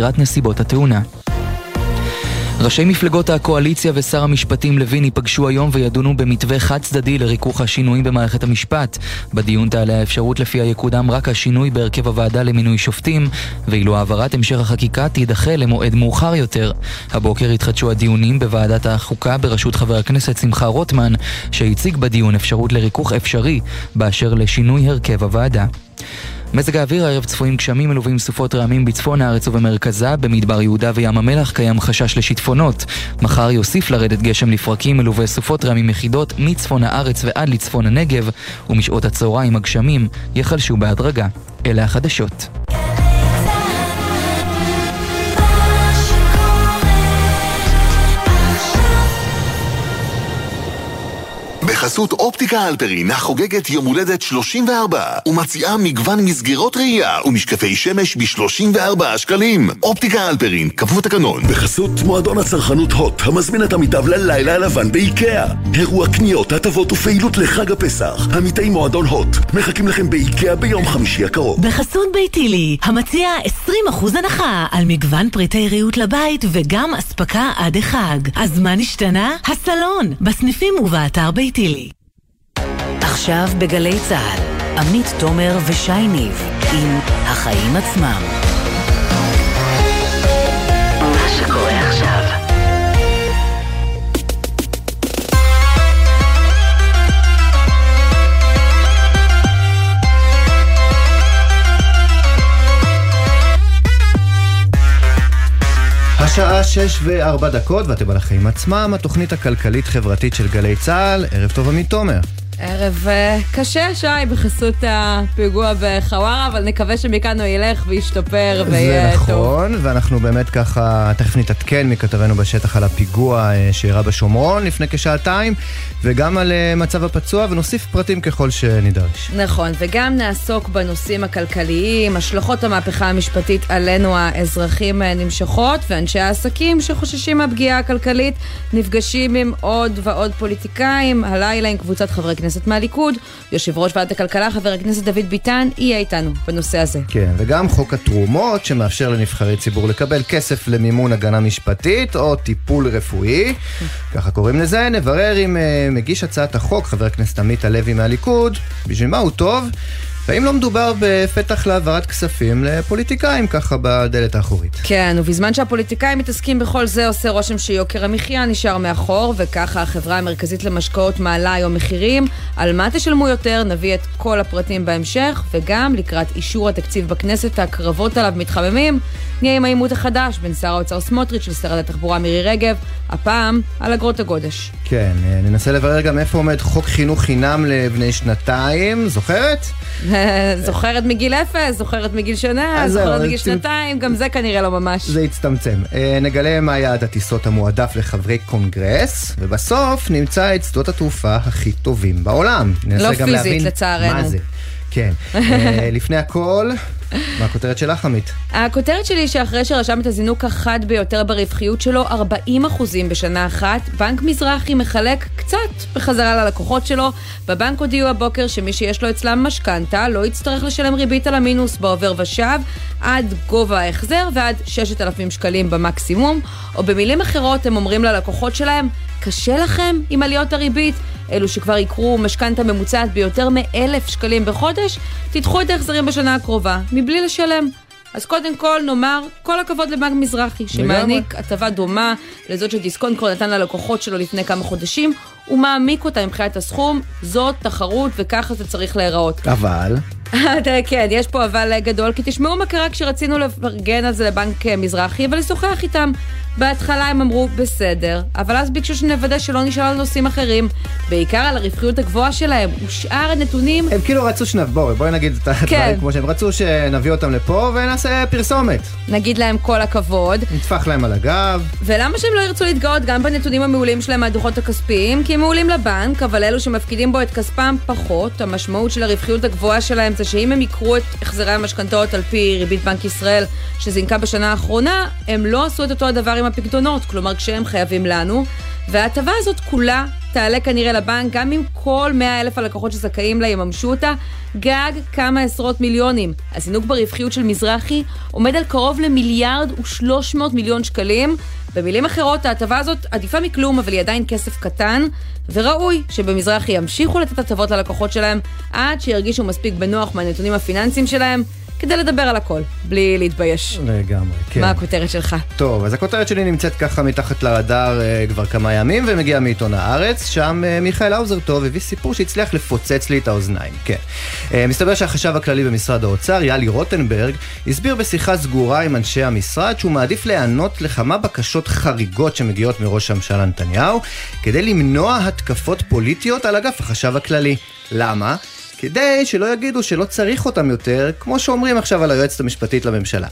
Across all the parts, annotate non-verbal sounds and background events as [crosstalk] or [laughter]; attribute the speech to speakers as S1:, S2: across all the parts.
S1: נסיבות התאונה. ראשי מפלגות הקואליציה ושר המשפטים לוין ייפגשו היום וידונו במתווה חד צדדי לריכוך השינויים במערכת המשפט. בדיון תעלה האפשרות לפיה יקודם רק השינוי בהרכב הוועדה למינוי שופטים, ואילו העברת המשך החקיקה תידחה למועד מאוחר יותר. הבוקר התחדשו הדיונים בוועדת החוקה בראשות חבר הכנסת שמחה רוטמן, שהציג בדיון אפשרות לריכוך אפשרי באשר לשינוי הרכב הוועדה. מזג האוויר הערב צפויים גשמים מלווים סופות רעמים בצפון הארץ ובמרכזה, במדבר יהודה וים המלח קיים חשש לשיטפונות. מחר יוסיף לרדת גשם לפרקים מלווה סופות רעמים יחידות מצפון הארץ ועד לצפון הנגב, ומשעות הצהריים הגשמים יחלשו בהדרגה. אלה החדשות.
S2: בחסות אופטיקה אלפרין החוגגת יום הולדת 34 ומציעה מגוון מסגרות ראייה ומשקפי שמש ב-34 שקלים. אופטיקה אלפרין, כפוף תקנון.
S3: בחסות מועדון הצרכנות הוט המזמין את עמיתיו ללילה הלבן באיקאה. אירוע קניות, הטבות ופעילות לחג הפסח. עמיתי מועדון הוט מחכים לכם באיקאה ביום חמישי הקרוב.
S4: בחסות ביתילי המציע 20% הנחה על מגוון פריטי ריהוט לבית וגם אספקה עד החג. אז מה נשתנה? הסלון בסניפים ובאתר ביתילי. שלי. עכשיו בגלי צה"ל, עמית תומר ושי ניב עם החיים עצמם.
S5: השעה שש וארבע דקות ואתם על החיים עצמם, התוכנית הכלכלית-חברתית של גלי צה"ל. ערב טוב עמית תומר.
S6: ערב אה, קשה, שי, בחסות הפיגוע בחווארה, אבל נקווה שמכאן הוא ילך וישתפר ויהיה
S5: טוב. זה נכון, ואנחנו באמת ככה, תכף נתעדכן מכתבנו בשטח על הפיגוע אה, שאירע בשומרון לפני כשעתיים, וגם על אה, מצב הפצוע, ונוסיף פרטים ככל שנידרש.
S6: נכון, וגם נעסוק בנושאים הכלכליים, השלכות המהפכה המשפטית עלינו האזרחים נמשכות, ואנשי העסקים שחוששים מהפגיעה הכלכלית נפגשים עם עוד ועוד פוליטיקאים, הלילה עם קבוצת חברי כנסת. כנסת מהליכוד, יושב ראש ועדת הכלכלה, חבר הכנסת דוד ביטן, יהיה איתנו בנושא הזה.
S5: כן, וגם חוק התרומות, שמאפשר לנבחרי ציבור לקבל כסף למימון הגנה משפטית או טיפול רפואי, ככה קוראים לזה, נברר עם uh, מגיש הצעת החוק, חבר הכנסת עמית הלוי מהליכוד, בשביל מה הוא טוב. והאם לא מדובר בפתח להעברת כספים לפוליטיקאים ככה בדלת האחורית?
S6: כן, ובזמן שהפוליטיקאים מתעסקים בכל זה, עושה רושם שיוקר המחיה נשאר מאחור, וככה החברה המרכזית למשקאות מעלה היום מחירים. על מה תשלמו יותר, נביא את כל הפרטים בהמשך, וגם לקראת אישור התקציב בכנסת, הקרבות עליו מתחממים. נהיה עם העימות החדש בין שר האוצר סמוטריץ' לשרת התחבורה מירי רגב, הפעם על אגרות הגודש.
S5: כן, ננסה לברר גם איפה עומד חוק חינוך חינם לבני שנתיים, זוכרת? [laughs]
S6: זוכרת מגיל אפס, זוכרת מגיל שנה, זוכרת מגיל שנתיים, גם זה כנראה לא ממש.
S5: זה יצטמצם. אה, נגלה מה יעד הטיסות המועדף לחברי קונגרס, ובסוף נמצא את שדות התעופה הכי טובים בעולם.
S6: לא פיזית, לצערנו.
S5: מה זה. כן. [laughs] אה, לפני הכל, מה הכותרת שלך, עמית?
S6: הכותרת שלי היא שאחרי שרשם את הזינוק החד ביותר ברווחיות שלו, 40 אחוזים בשנה אחת, בנק מזרחי מחלק קצת בחזרה ללקוחות שלו. בבנק הודיעו הבוקר שמי שיש לו אצלם משכנתה לא יצטרך לשלם ריבית על המינוס בעובר ושב עד גובה ההחזר ועד 6,000 שקלים במקסימום, או במילים אחרות הם אומרים ללקוחות שלהם, קשה לכם עם עליות הריבית? אלו שכבר יקרו משכנתה ממוצעת ביותר מ-1,000 שקלים בחודש, תדחו את ההחזרים בשנה הקרובה, מבלי לשלם. אז קודם כל נאמר, כל הכבוד לבנק מזרחי, שמעניק הטבה דומה לזאת שדיסקונט כבר נתן ללקוחות שלו לפני כמה חודשים, הוא מעמיק אותה מבחינת הסכום, זאת תחרות וככה זה צריך להיראות.
S5: אבל... [laughs]
S6: כן, יש פה אבל גדול, כי תשמעו מה קרה כשרצינו לפרגן על זה לבנק מזרחי ולשוחח איתם. בהתחלה הם אמרו, בסדר, אבל אז ביקשו שנוודא שלא נשאל על נושאים אחרים, בעיקר על הרווחיות הגבוהה שלהם, ושאר הנתונים...
S5: הם כאילו רצו שנבוא, בואי נגיד את הדברים כן. כמו שהם רצו שנביא אותם לפה ונעשה פרסומת.
S6: נגיד להם כל הכבוד.
S5: נטפח להם על הגב.
S6: ולמה שהם לא ירצו להתגאות גם בנתונים המעולים שלהם מהדוחות הכספיים? כי הם מעולים לבנק, אבל אלו שמפקידים בו את כספם פחות, המשמעות של הרווחיות הגבוהה שלהם זה שאם הם יקרו את החזרי המשכנתאות על פי ריבית בנק ישראל, שזינקה בשנה האחרונה, הם לא עשו את אותו הדבר עם הפקדונות, כלומר כשהם חייבים לנו, וההטבה הזאת כולה תעלה כנראה לבנק, גם אם כל 100 אלף הלקוחות שזכאים לה יממשו אותה, גג כמה עשרות מיליונים. הזינוק ברווחיות של מזרחי עומד על קרוב למיליארד ו-300 מיליון שקלים. במילים אחרות, ההטבה הזאת עדיפה מכלום, אבל היא עדיין כסף קטן, וראוי שבמזרחי ימשיכו לתת הטבות ללקוחות שלהם עד שירגישו מספיק בנוח מהנתונים הפיננסיים שלהם. כדי לדבר על הכל, בלי להתבייש.
S5: לגמרי, כן.
S6: מה הכותרת שלך?
S5: טוב, אז הכותרת שלי נמצאת ככה מתחת לרדאר אה, כבר כמה ימים, ומגיעה מעיתון הארץ, שם אה, מיכאל האוזר טוב הביא סיפור שהצליח לפוצץ לי את האוזניים, כן. אה, מסתבר שהחשב הכללי במשרד האוצר, יאלי רוטנברג, הסביר בשיחה סגורה עם אנשי המשרד שהוא מעדיף להיענות לכמה בקשות חריגות שמגיעות מראש הממשלה נתניהו, כדי למנוע התקפות פוליטיות על אגף החשב הכללי. למה? כדי שלא יגידו שלא צריך אותם יותר, כמו שאומרים עכשיו על היועצת המשפטית לממשלה.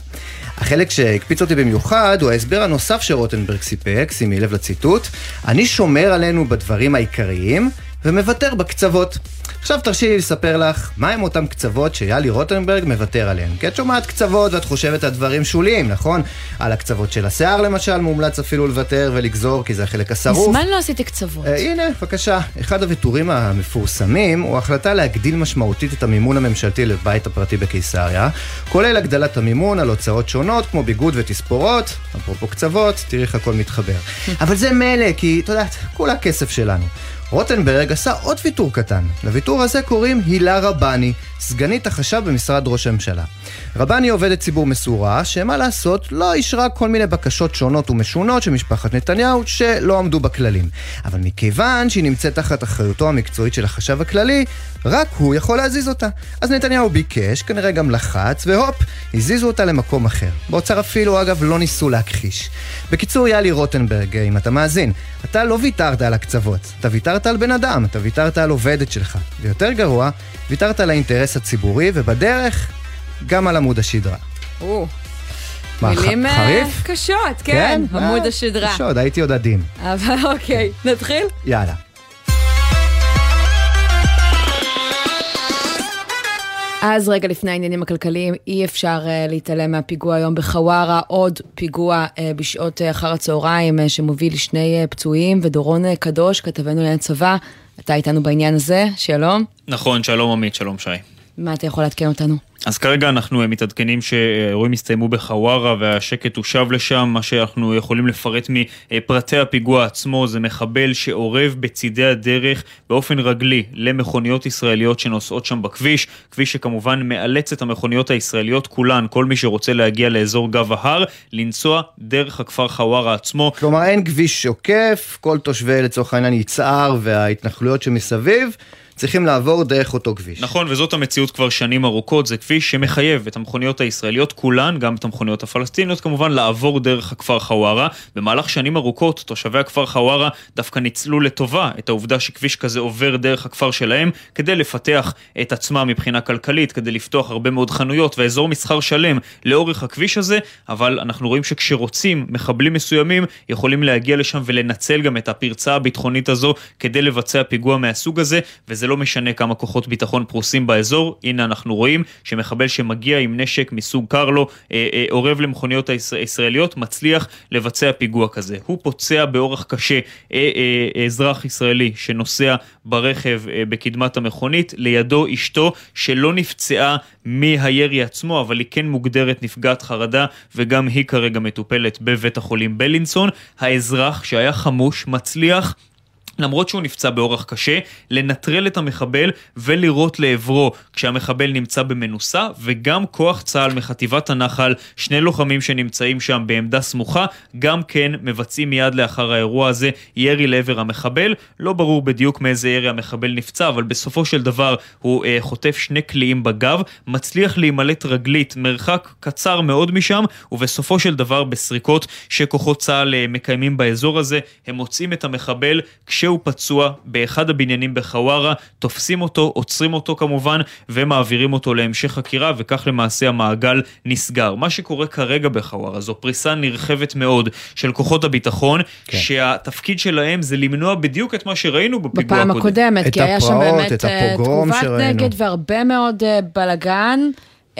S5: החלק שהקפיץ אותי במיוחד הוא ההסבר הנוסף שרוטנברג סיפק, שימי לב לציטוט, אני שומר עלינו בדברים העיקריים ומוותר בקצוות. עכשיו תרשי לי לספר לך מהם אותם קצוות שיאלי רוטנברג מוותר עליהם. כי את שומעת קצוות ואת חושבת על דברים שוליים, נכון? על הקצוות של השיער למשל מומלץ אפילו לוותר ולגזור כי זה החלק השרוף.
S6: מזמן לא עשיתי קצוות.
S5: אה, הנה, בבקשה. אחד הוויתורים המפורסמים הוא החלטה להגדיל משמעותית את המימון הממשלתי לבית הפרטי בקיסריה, כולל הגדלת המימון על הוצאות שונות כמו ביגוד ותספורות, אפרופו קצוות, תראי איך הכל מתחבר. [laughs] אבל זה מילא, כי את יודעת, כולה כסף שלנו. רוטנברג עשה עוד ויתור קטן. לוויתור הזה קוראים הילה רבני, סגנית החשב במשרד ראש הממשלה. רבני עובדת ציבור מסורה, שמה לעשות, לא אישרה כל מיני בקשות שונות ומשונות של משפחת נתניהו שלא עמדו בכללים. אבל מכיוון שהיא נמצאת תחת אחריותו המקצועית של החשב הכללי, רק הוא יכול להזיז אותה. אז נתניהו ביקש, כנראה גם לחץ, והופ, הזיזו אותה למקום אחר. באוצר אפילו, אגב, לא ניסו להכחיש. בקיצור, יאלי רוטנברג, אם אתה מאזין, אתה לא ויתרת על הקצוות, אתה ויתרת על בן אדם, אתה ויתרת על עובדת שלך. ויותר גרוע, ויתרת על האינטרס הציבורי, ובדרך, גם על עמוד השדרה.
S6: מילים אה, קשות, כן, כן עמוד אה, השדרה.
S5: קשות, הייתי עוד עדין.
S6: אבל אוקיי, נתחיל?
S5: יאללה.
S6: אז רגע לפני העניינים הכלכליים, אי אפשר uh, להתעלם מהפיגוע היום בחווארה, עוד פיגוע uh, בשעות uh, אחר הצהריים uh, שמוביל שני uh, פצועים, ודורון uh, קדוש, כתבנו לעניין צבא, אתה איתנו בעניין הזה, שלום.
S7: נכון, שלום עמית, שלום שי.
S6: מה אתה יכול לעדכן אותנו?
S7: אז כרגע אנחנו מתעדכנים שאירועים הסתיימו בחווארה והשקט הושב לשם. מה שאנחנו יכולים לפרט מפרטי הפיגוע עצמו זה מחבל שעורב בצידי הדרך באופן רגלי למכוניות ישראליות שנוסעות שם בכביש. כביש שכמובן מאלץ את המכוניות הישראליות כולן, כל מי שרוצה להגיע לאזור גב ההר, לנסוע דרך הכפר חווארה עצמו.
S5: כלומר אין כביש עוקף, כל תושבי לצורך העניין יצהר וההתנחלויות שמסביב. צריכים לעבור דרך אותו כביש.
S7: נכון, וזאת המציאות כבר שנים ארוכות, זה כביש שמחייב את המכוניות הישראליות כולן, גם את המכוניות הפלסטיניות כמובן, לעבור דרך הכפר חווארה. במהלך שנים ארוכות, תושבי הכפר חווארה דווקא ניצלו לטובה את העובדה שכביש כזה עובר דרך הכפר שלהם, כדי לפתח את עצמם מבחינה כלכלית, כדי לפתוח הרבה מאוד חנויות ואזור מסחר שלם לאורך הכביש הזה, אבל אנחנו רואים שכשרוצים, מחבלים מסוימים יכולים להגיע לשם ולנצל גם את הפרצה הביטחונית הזו כדי לבצע פיגוע מהסוג הזה, וזה לא משנה כמה כוחות ביטחון פרוסים באזור, הנה אנחנו רואים שמחבל שמגיע עם נשק מסוג קרלו, אה, אה, אורב למכוניות הישראליות, מצליח לבצע פיגוע כזה. הוא פוצע באורח קשה אה, אה, אזרח ישראלי שנוסע ברכב אה, בקדמת המכונית, לידו אשתו שלא נפצעה מהירי עצמו, אבל היא כן מוגדרת נפגעת חרדה, וגם היא כרגע מטופלת בבית החולים בלינסון. האזרח שהיה חמוש מצליח למרות שהוא נפצע באורח קשה, לנטרל את המחבל ולירות לעברו כשהמחבל נמצא במנוסה, וגם כוח צה"ל מחטיבת הנחל, שני לוחמים שנמצאים שם בעמדה סמוכה, גם כן מבצעים מיד לאחר האירוע הזה ירי לעבר המחבל. לא ברור בדיוק מאיזה ירי המחבל נפצע, אבל בסופו של דבר הוא אה, חוטף שני קליעים בגב, מצליח להימלט רגלית מרחק קצר מאוד משם, ובסופו של דבר בסריקות שכוחות צה"ל אה, מקיימים באזור הזה, הם מוצאים את המחבל כשהוא הוא פצוע באחד הבניינים בחווארה, תופסים אותו, עוצרים אותו כמובן, ומעבירים אותו להמשך חקירה, וכך למעשה המעגל נסגר. מה שקורה כרגע בחווארה זו פריסה נרחבת מאוד של כוחות הביטחון, כן. שהתפקיד שלהם זה למנוע בדיוק את מה שראינו בפיגוע
S6: בפעם הקודמת,
S5: כי היה שם באמת
S6: אה, תגובת נגד והרבה מאוד אה, בלאגן.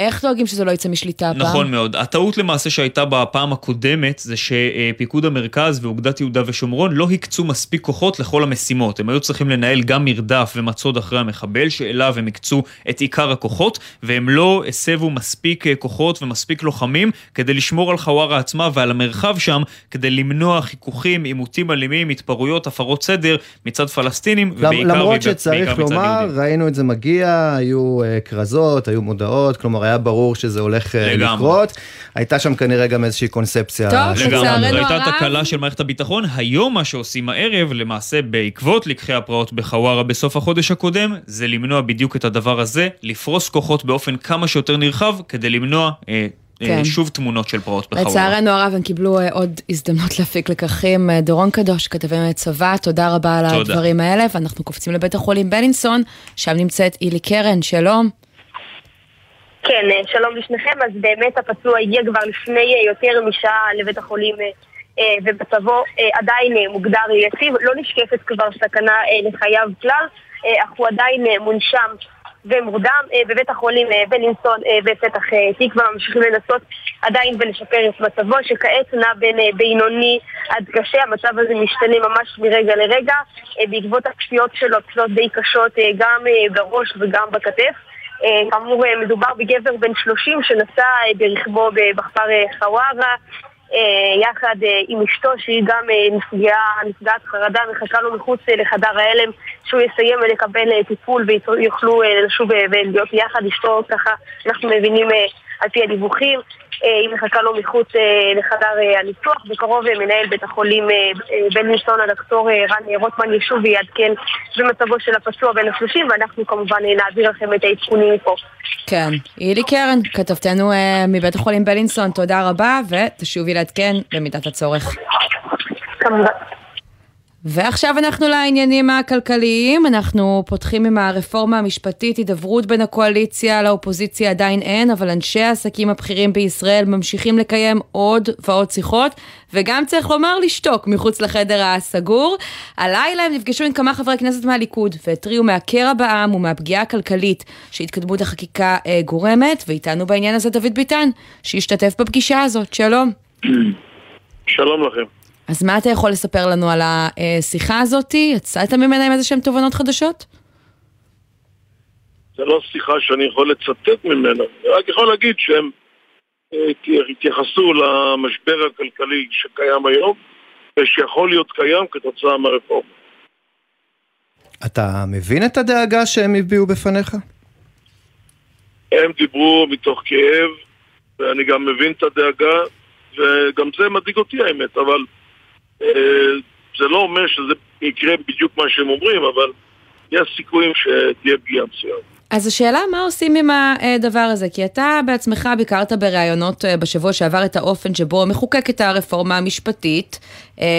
S6: איך דואגים שזה לא יצא משליטה הפעם?
S7: נכון מאוד. הטעות למעשה שהייתה בפעם הקודמת, זה שפיקוד המרכז ואוגדת יהודה ושומרון לא הקצו מספיק כוחות לכל המשימות. הם היו צריכים לנהל גם מרדף ומצוד אחרי המחבל, שאליו הם הקצו את עיקר הכוחות, והם לא הסבו מספיק אה, כוחות ומספיק לוחמים כדי לשמור על חווארה עצמה ועל המרחב שם, כדי למנוע חיכוכים, עימותים אלימים, התפרעויות, הפרות סדר מצד פלסטינים,
S5: ובעיקר למרות שצריך לומר, ראינו את זה מגיע, היו uh, כרזות, היו מודעות, כלומר היה ברור שזה הולך uh, לקרות. הייתה שם כנראה גם איזושהי קונספציה.
S6: טוב, לצערנו הרב.
S7: זו הייתה תקלה של מערכת הביטחון. היום מה שעושים הערב, למעשה בעקבות לקחי הפרעות בחווארה בסוף החודש הקודם, זה למנוע בדיוק את הדבר הזה, לפרוס כוחות באופן כמה שיותר נרחב, כדי למנוע... אה, כן. שוב תמונות של פרעות בחווארה.
S6: לצערנו הרב, הם קיבלו עוד הזדמנות להפיק לקחים. דורון קדוש, כתבי צבא, תודה רבה על תודה. הדברים האלה, ואנחנו קופצים לבית החולים בלינסון, שם נמצאת אילי קרן, שלום.
S8: כן, שלום לשניכם. אז באמת הפצוע הגיע כבר לפני יותר משעה לבית החולים ובצבו עדיין מוגדר יציב. לא נשקפת כבר סכנה לחייו כלל, אך הוא עדיין מונשם ומורדם בבית החולים בלינסון בפתח תקווה ממשיכים לנסות עדיין ולשפר את מצבו שכעת נע בין בינוני עד קשה, המצב הזה משתנה ממש מרגע לרגע בעקבות הפציעות שלו, פציעות די קשות גם בראש וגם בכתף כאמור מדובר בגבר בן 30 שנסע ברכבו בכפר חווארה יחד עם אשתו שהיא גם נפגעה, נפגעת חרדה, מחכה לו מחוץ לחדר ההלם שהוא יסיים לקבל טיפול ויוכלו לשוב ולהיות יחד. אשתו ככה אנחנו מבינים על פי הדיווחים היא מחכה לו מחוץ לחדר הניתוח. בקרוב מנהל בית החולים בלינסון, הדוקטור רן רוטמן ישוב ויעדכן במצבו של הפצוע בן השלושים ואנחנו כמובן נעביר לכם את העדכונים מפה.
S6: כן, אילי קרן, כתבתנו מבית החולים בלינסון, תודה רבה ותשובי לעדכן במידת הצורך.
S8: כמובן.
S6: ועכשיו אנחנו לעניינים הכלכליים, אנחנו פותחים עם הרפורמה המשפטית, הידברות בין הקואליציה לאופוזיציה עדיין אין, אבל אנשי העסקים הבכירים בישראל ממשיכים לקיים עוד ועוד שיחות, וגם צריך לומר לשתוק מחוץ לחדר הסגור. הלילה הם נפגשו עם כמה חברי כנסת מהליכוד, והתריעו מהקרע בעם ומהפגיעה הכלכלית שהתקדמות החקיקה אה, גורמת, ואיתנו בעניין הזה דוד ביטן, שהשתתף בפגישה הזאת, שלום. [clears throat]
S9: שלום לכם.
S6: אז מה אתה יכול לספר לנו על השיחה הזאת? יצאת ממנה עם איזה שהן תובנות חדשות?
S9: זה לא שיחה שאני יכול לצטט ממנה, אני רק יכול להגיד שהם התייחסו למשבר הכלכלי שקיים היום ושיכול להיות קיים כתוצאה מהרפורמה.
S5: אתה מבין את הדאגה שהם הביעו בפניך?
S9: הם דיברו מתוך כאב, ואני גם מבין את הדאגה, וגם זה מדאיג אותי האמת, אבל זה לא אומר שזה יקרה בדיוק מה שהם אומרים, אבל יש סיכויים שתהיה פגיעה מסוימת.
S6: אז השאלה מה עושים עם הדבר הזה, כי אתה בעצמך ביקרת בראיונות בשבוע שעבר את האופן שבו מחוקקת הרפורמה המשפטית.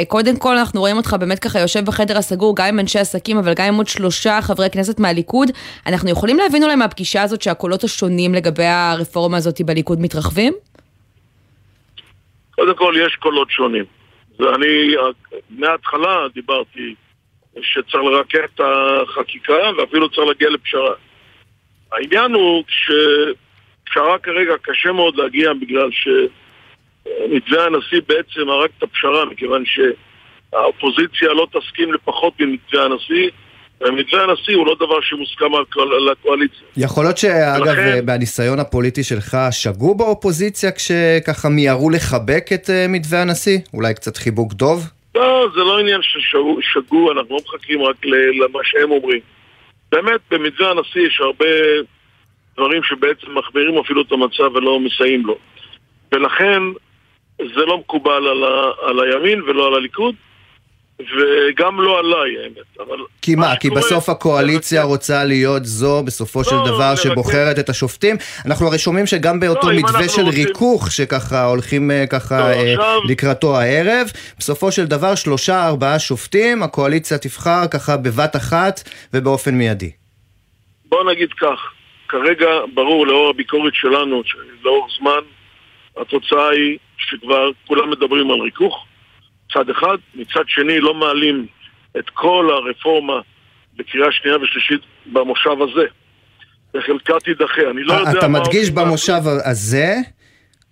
S6: קודם כל אנחנו רואים אותך באמת ככה יושב בחדר הסגור גם עם אנשי עסקים אבל גם עם עוד שלושה חברי כנסת מהליכוד. אנחנו יכולים להבין אולי מהפגישה הזאת שהקולות השונים לגבי הרפורמה הזאת בליכוד מתרחבים?
S9: קודם כל יש קולות שונים. ואני מההתחלה דיברתי שצריך לרכך את החקיקה ואפילו צריך להגיע לפשרה. העניין הוא שפשרה כרגע קשה מאוד להגיע בגלל שמתווה הנשיא בעצם הרג את הפשרה מכיוון שהאופוזיציה לא תסכים לפחות ממתווה הנשיא ומתווה הנשיא הוא לא דבר שמוסכם על הקואליציה.
S5: יכול להיות שאגב, ולכן... בניסיון הפוליטי שלך, שגו באופוזיציה כשככה מיהרו לחבק את אה, מתווה הנשיא? אולי קצת חיבוק דוב?
S9: לא, זה לא עניין ששגו, אנחנו לא מחכים רק למה שהם אומרים. באמת, במתווה הנשיא יש הרבה דברים שבעצם מחמירים אפילו את המצב ולא מסייעים לו. ולכן זה לא מקובל על, ה, על הימין ולא על הליכוד. וגם לא עליי האמת, אבל...
S5: כי מה, כי בסוף הקואליציה רוצה להיות זו בסופו של לא, דבר שבוחרת את השופטים? אנחנו הרי שומעים שגם באותו מתווה של ריכוך שככה הולכים אה, ככה לא, אה, לקראתו הערב, בסופו של דבר שלושה ארבעה שופטים, הקואליציה תבחר ככה בבת אחת ובאופן מיידי.
S9: בוא נגיד כך, כרגע ברור לאור הביקורת שלנו, לאור זמן, התוצאה היא שכבר כולם מדברים על ריכוך. מצד אחד, מצד שני לא מעלים את כל הרפורמה בקריאה שנייה ושלישית במושב הזה. וחלקה תידחה. אני לא יודע
S5: אתה מדגיש במושב הזה,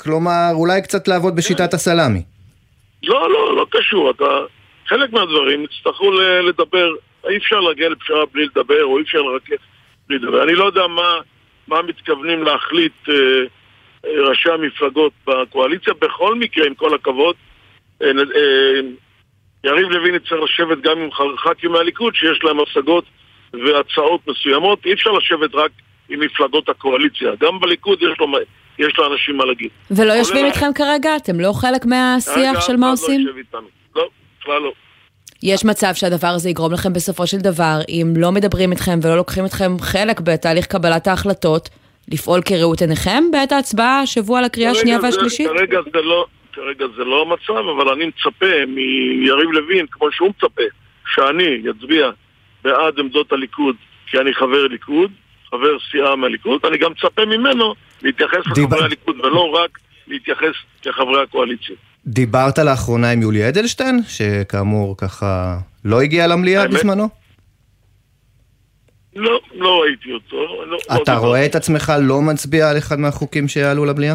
S5: כלומר, אולי קצת לעבוד בשיטת הסלאמי.
S9: לא, לא, לא קשור. אתה... חלק מהדברים יצטרכו לדבר. אי אפשר להגיע לפשרה בלי לדבר, או אי אפשר לרכך בלי לדבר. אני לא יודע מה, מה מתכוונים להחליט אה, אה, ראשי המפלגות בקואליציה. בכל מקרה, עם כל הכבוד, אה, אה, יריב לוין יצטרך לשבת גם עם ח"כים מהליכוד שיש להם השגות והצעות מסוימות. אי אפשר לשבת רק עם מפלגות הקואליציה. גם בליכוד יש לו, יש לו אנשים מה להגיד.
S6: ולא יושבים
S9: כולל-
S6: איתכם כרגע? אתם לא חלק מהשיח של מה
S9: אחד
S6: עושים?
S9: לא יושב איתנו. לא, בכלל לא.
S6: יש מצב שהדבר הזה יגרום לכם בסופו של דבר, אם לא מדברים איתכם ולא לוקחים אתכם חלק בתהליך קבלת ההחלטות, לפעול כראות עיניכם בעת ההצבעה השבוע לקריאה השנייה והשלישית?
S9: כרגע זה לא, כרגע זה לא המצב, אבל אני מצפה מיריב לוין, כמו שהוא מצפה, שאני אצביע בעד עמדות הליכוד, כי אני חבר ליכוד, חבר סיעה מהליכוד, אני גם מצפה ממנו להתייחס
S5: דיבר-
S9: לחברי הליכוד, ולא רק להתייחס כחברי הקואליציה.
S5: דיברת לאחרונה עם יולי אדלשטיין, שכאמור ככה לא הגיע למליאה? בזמנו?
S9: לא, לא ראיתי אותו. לא, לא
S5: אתה
S9: דיברתי.
S5: רואה את עצמך לא מצביע על אחד מהחוקים שיעלו למליאה?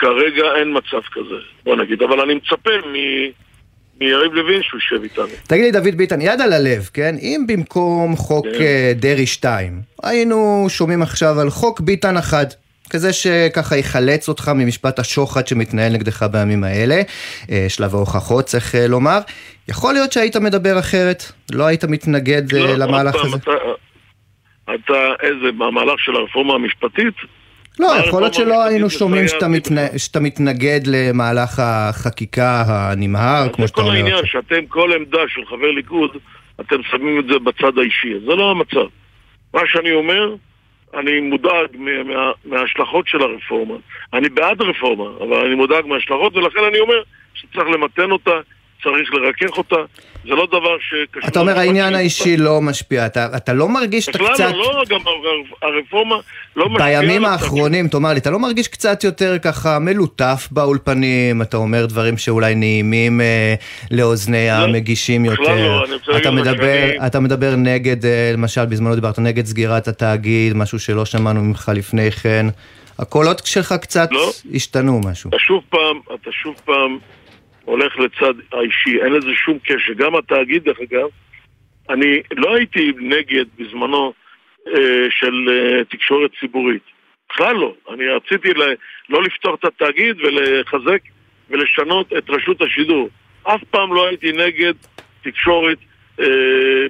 S9: כרגע אין מצב כזה, בוא נגיד, אבל אני מצפה מ- מיריב לוין שהוא יושב איתנו.
S5: תגיד לי, דוד ביטן, יד על הלב, כן? אם במקום חוק
S9: כן.
S5: אה, דרעי 2, היינו שומעים עכשיו על חוק ביטן 1, כזה שככה יחלץ אותך ממשפט השוחד שמתנהל נגדך בימים האלה, אה, שלב ההוכחות צריך אה, לומר, יכול להיות שהיית מדבר אחרת, לא היית מתנגד
S9: לא,
S5: למהלך
S9: פעם,
S5: הזה?
S9: אתה, אתה איזה, מהמהלך של הרפורמה המשפטית?
S5: לא,
S9: מה
S5: יכול להיות
S9: הרפורמה
S5: שלא היינו שומעים שאתה מתנ-? שאתה מתנגד למהלך החקיקה הנמהר, כמו
S9: זה
S5: שאתה
S9: כל
S5: אומר
S9: העניין,
S5: עכשיו.
S9: שאתם, כל עמדה של חבר ליכוד, אתם שמים את זה בצד האישי. זה לא המצב. מה שאני אומר, אני מודאג מה- מה- מההשלכות של הרפורמה. אני בעד רפורמה, אבל אני מודאג מההשלכות, ולכן אני אומר שצריך למתן אותה, צריך לרכך אותה. זה לא דבר שקשור...
S5: אתה אומר העניין האישי לא משפיע, אתה אתה לא מרגיש שאתה
S9: בכלל
S5: קצת...
S9: לא, לא, גם הר- הרפורמה לא משפיעה...
S5: בימים האחרונים, תאמר לי, אתה לא מרגיש קצת יותר ככה מלוטף באולפנים, אתה אומר דברים שאולי נעימים אה, לאוזני
S9: לא,
S5: המגישים
S9: בכלל
S5: יותר,
S9: לא,
S5: אתה מדבר, אתה מדבר נגד, אה, למשל בזמנו דיברת נגד סגירת התאגיד, משהו שלא שמענו ממך לפני כן, הקולות שלך קצת
S9: לא.
S5: השתנו משהו.
S9: אתה שוב פעם, אתה שוב פעם הולך לצד האישי, אין לזה שום קשר. גם התאגיד, דרך אגב, אני לא הייתי נגד בזמנו אה, של אה, תקשורת ציבורית. בכלל לא. אני רציתי ל, לא לפתוח את התאגיד ולחזק ולשנות את רשות השידור. אף פעם לא הייתי נגד תקשורת אה,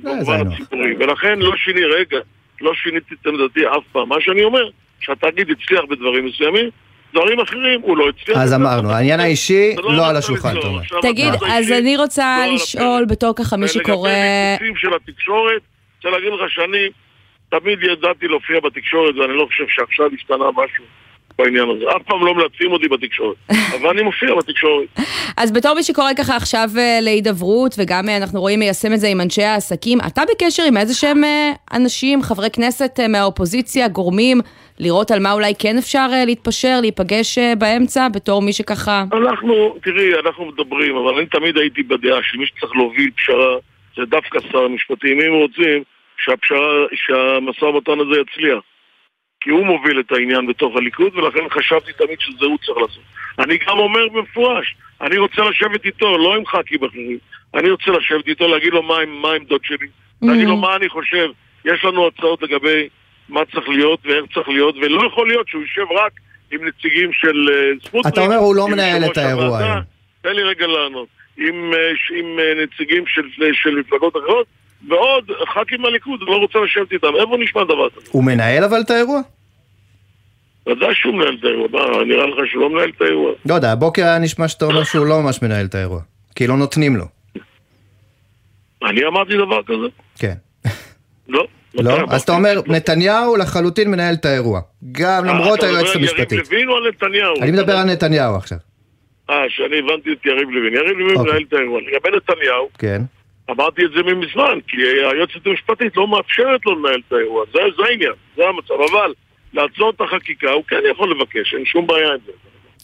S5: זה
S9: במובן. הציבורי. ולכן לא שיני, רגע, לא שיניתי את עמדתי אף פעם. מה שאני אומר, שהתאגיד הצליח בדברים מסוימים, דברים אחרים הוא לא הצליח.
S5: אז אמרנו, העניין האישי
S9: זה
S5: לא על השולחן. אתה אומר.
S6: תגיד, אז אני רוצה
S9: לא
S6: לשאול. בתור ככה מי שקורא...
S9: ולגבי ויכוחים של התקשורת, רוצה להגיד לך שאני תמיד ידעתי להופיע בתקשורת ואני לא חושב שעכשיו השתנה משהו בעניין הזה. אף פעם לא מלטפים אותי בתקשורת, [laughs] אבל אני מופיע בתקשורת.
S6: אז בתור מי שקורא ככה עכשיו אה, להידברות, וגם אה, אנחנו רואים מיישם את זה עם אנשי העסקים, אתה בקשר עם איזה שהם אה, אנשים, חברי כנסת מהאופוזיציה, גורמים, לראות על מה אולי כן אפשר להתפשר, להיפגש באמצע, בתור מי שככה...
S9: אנחנו, תראי, אנחנו מדברים, אבל אני תמיד הייתי בדעה שמי שצריך להוביל פשרה זה דווקא שר המשפטים, אם רוצים שהפשרה, שהמשא ומתן הזה יצליח. כי הוא מוביל את העניין בתוך הליכוד, ולכן חשבתי תמיד שזה הוא צריך לעשות. אני גם אומר במפורש, אני רוצה לשבת איתו, לא עם ח"כים אחרים. אני רוצה לשבת איתו, להגיד לו מה, העמדות שלי, להגיד לו מה אני חושב. יש לנו הצעות לגבי מה צריך להיות ואיך צריך להיות, ולא יכול להיות שהוא יושב רק עם נציגים של אה, סמוטריץ'.
S5: אתה אומר, הוא לא מנהל את האירוע. היום.
S9: תן לי רגע לענות. עם, אה, עם אה, נציגים של, של מפלגות אחרות, ועוד ח"כים מהליכוד, לא רוצה לשבת איתם. איפה נשמע דבר כזה?
S5: הוא מנהל אבל את האירוע?
S9: ודאי שהוא מנהל את האירוע. מה, נראה לך שהוא לא מנהל את האירוע?
S5: לא יודע, הבוקר היה נשמע שאתה אומר שהוא לא ממש מנהל את האירוע. כי לא נותנים לו.
S9: אני אמרתי דבר כזה?
S5: כן.
S9: לא.
S5: לא?
S9: מתי
S5: אז אתה? אומר, נתניהו לחלוטין מנהל את האירוע. גם
S9: אה,
S5: למרות היועצת המשפטית. אני מדבר על נתניהו עכשיו.
S9: אה, שאני הבנתי את יריב לוין. יריב לוין
S5: אוקיי.
S9: מנהל את האירוע. לגבי נתניהו,
S5: כן.
S9: אמרתי את זה מזמן, כי היועצת המשפטית לא מאפשרת לו לנהל את האירוע. זה העניין, זה המצב. אבל לעצור את החקיקה הוא כן יכול לבקש, אין שום בעיה עם זה.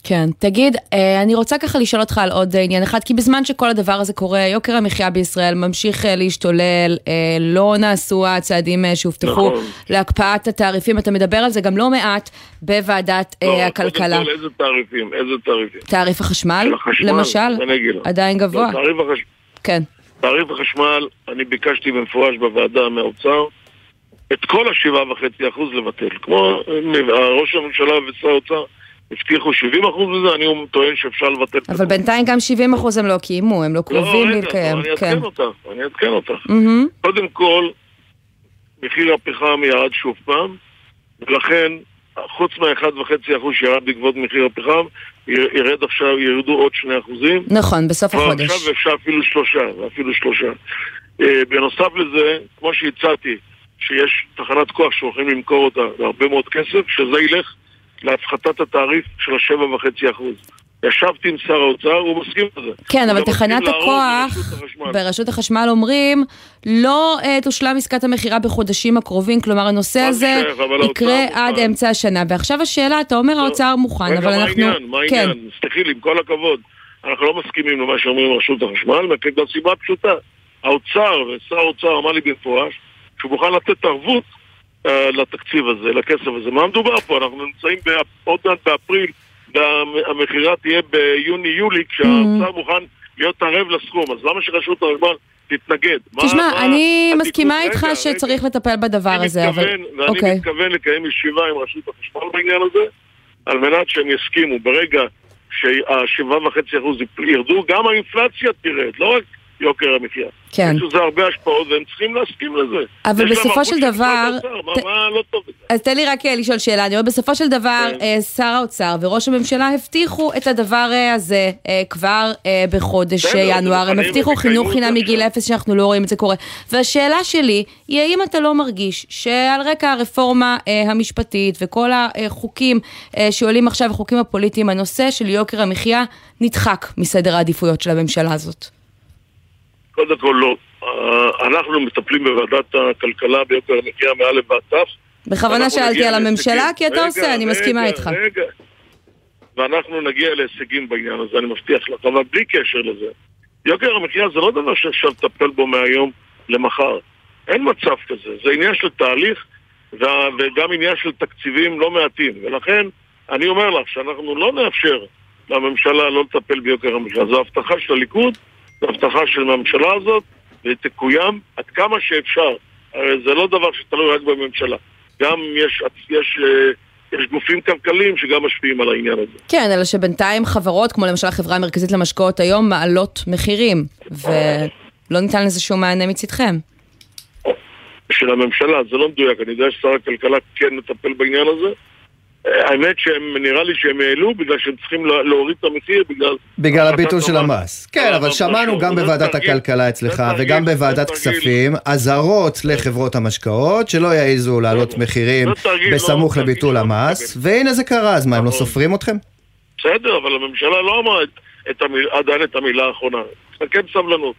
S6: כן, תגיד, אה, אני רוצה ככה לשאול אותך על עוד עניין אחד, כי בזמן שכל הדבר הזה קורה, יוקר המחיה בישראל ממשיך אה, להשתולל, אה, לא נעשו הצעדים שהובטחו
S9: נכון.
S6: להקפאת התעריפים, אתה מדבר על זה גם לא מעט בוועדת
S9: לא,
S6: הכלכלה.
S9: כל, איזה תעריפים? איזה תעריפים?
S6: תעריף החשמל,
S9: החשמל,
S6: למשל. עדיין גבוה.
S9: לא, תעריף החש-
S6: כן.
S9: תעריף החשמל, אני ביקשתי במפורש בוועדה מהאוצר את כל השבעה וחצי אחוז לבטל. כמו אה, ראש הממשלה ושר האוצר הבטיחו 70 אחוז מזה, אני טוען שאפשר לבטל.
S6: אבל. בינתיים גם 70 אחוז הם לא קיימו, הם לא קרובים
S9: לא, רגע,
S6: להתקיים.
S9: אני
S6: כן.
S9: אעדכן אותך, אני אעדכן אותך. קודם כל, מחיר הפחם ירד שוב פעם, ולכן, חוץ מה-1.5% שירד בעקבות מחיר הפחם, יר- ירד עכשיו, ירדו עוד 2 אחוזים.
S6: נכון, בסוף החודש.
S9: עכשיו אפשר אפילו שלושה, ואפילו שלושה. אה, בנוסף לזה, כמו שהצעתי, שיש תחנת כוח שהולכים למכור אותה בהרבה מאוד כסף, שזה ילך להפחתת התעריף של השבע וחצי אחוז. ישבתי עם שר האוצר, הוא מסכים לזה.
S6: כן, אבל תחנת הכוח. ברשות החשמל אומרים, לא אה, תושלם עסקת המכירה בחודשים הקרובים, כלומר הנושא הזה
S9: זה שייך?
S6: יקרה
S9: האוצר
S6: עד
S9: מוכן.
S6: אמצע השנה. ועכשיו השאלה, אתה אומר האוצר מוכן,
S9: רגע,
S6: אבל
S9: מה
S6: אנחנו...
S9: העניין? מה
S6: כן,
S9: העניין? תסלחי לי, עם כל הכבוד, אנחנו לא מסכימים למה שאומרים רשות החשמל, מהסיבה הפשוטה. האוצר, ושר האוצר אמר לי במפורש, שהוא מוכן לתת ערבות אה, לתקציב הזה, לכסף הזה. מה מדובר פה? אנחנו נמצאים ב- עוד מעט באפריל, והמכירה תהיה ביוני-יולי, כשהאוצר מוכן להיות ערב לסכום, אז למה שרשות החשמל תתנגד? מה-
S6: תשמע,
S9: מה
S6: אני
S9: התיקון?
S6: מסכימה
S9: רגע,
S6: איתך
S9: רגע.
S6: שצריך לטפל בדבר
S9: אני
S6: הזה, אבל...
S9: מתכוון, ואני
S6: אוקיי.
S9: מתכוון לקיים ישיבה עם רשות החשמל בעניין הזה, על מנת שהם יסכימו. ברגע שהשבעה וחצי אחוז ירדו, גם האינפלציה תרד, לא רק יוקר המחיה.
S6: כן.
S9: יש לזה הרבה השפעות והם צריכים להסכים לזה.
S6: אבל בסופו של דבר- ת-
S9: מה לא טוב בזה?
S6: אז תן לי רק אה, לשאול שאלה, אני אומרת, בסופו של דבר,
S9: כן.
S6: אה, שר האוצר וראש הממשלה הבטיחו את הדבר אה, הזה כבר בחודש ינואר, הם הבטיחו חינוך חינם מגיל. אפס שאנחנו לא רואים את זה קורה. והשאלה שלי היא האם אתה לא מרגיש שעל רקע הרפורמה המשפטית וכל החוקים שעולים עכשיו, החוקים הפוליטיים, הנושא של יוקר המחיה נדחק מסדר העדיפויות של הממשלה הזאת?
S9: קודם כל לא. אה, אנחנו מטפלים בוועדת הכלכלה ביוקר המחיה מא' ועד ת'.
S6: בכוונה שאלתי על הממשלה. כי אתה עושה, אני מסכימה איתך.
S9: רגע. ואנחנו נגיע להישגים בעניין הזה, אני מבטיח לך, אבל בלי קשר לזה. יוקר המחיה זה לא דבר שאפשר לטפל בו מהיום למחר. אין מצב כזה, זה עניין של תהליך וגם עניין של תקציבים לא מעטים. ולכן, אני אומר לך שאנחנו לא נאפשר לממשלה לא לטפל ביוקר המחיה. זו הבטחה של הליכוד, הבטחה של הממשלה הזאת, והיא תקוים עד כמה שאפשר. הרי זה לא דבר שתלוי רק בממשלה. גם יש, יש, אה, יש גופים כלכליים שגם משפיעים על העניין הזה.
S6: כן, אלא שבינתיים חברות, כמו למשל החברה המרכזית למשקאות היום, מעלות מחירים, ולא ניתן לזה שום מענה מצדכם.
S9: של הממשלה, זה לא מדויק, אני יודע ששר הכלכלה כן מטפל בעניין הזה. אה, האמת שהם, נראה לי שהם העלו בגלל שהם צריכים לה- להוריד את המחיר בגלל...
S5: בגלל הביטול של
S9: המס.
S5: כן,
S9: אה,
S5: אבל
S9: אבל
S5: שמענו גם בוועדת הכלכלה אצלך וגם בוועדת. כספים, אזהרות לחברות המשקאות שלא יעזו להעלות מחירים
S9: לא
S5: בסמוך לביטול
S9: שלא
S5: המס, והנה זה קרה, אז מה, הם לא
S9: נכון.
S5: סופרים אתכם?
S9: בסדר, אבל הממשלה לא אמרה עדיין את המילה האחרונה. תחכה בסבלנות.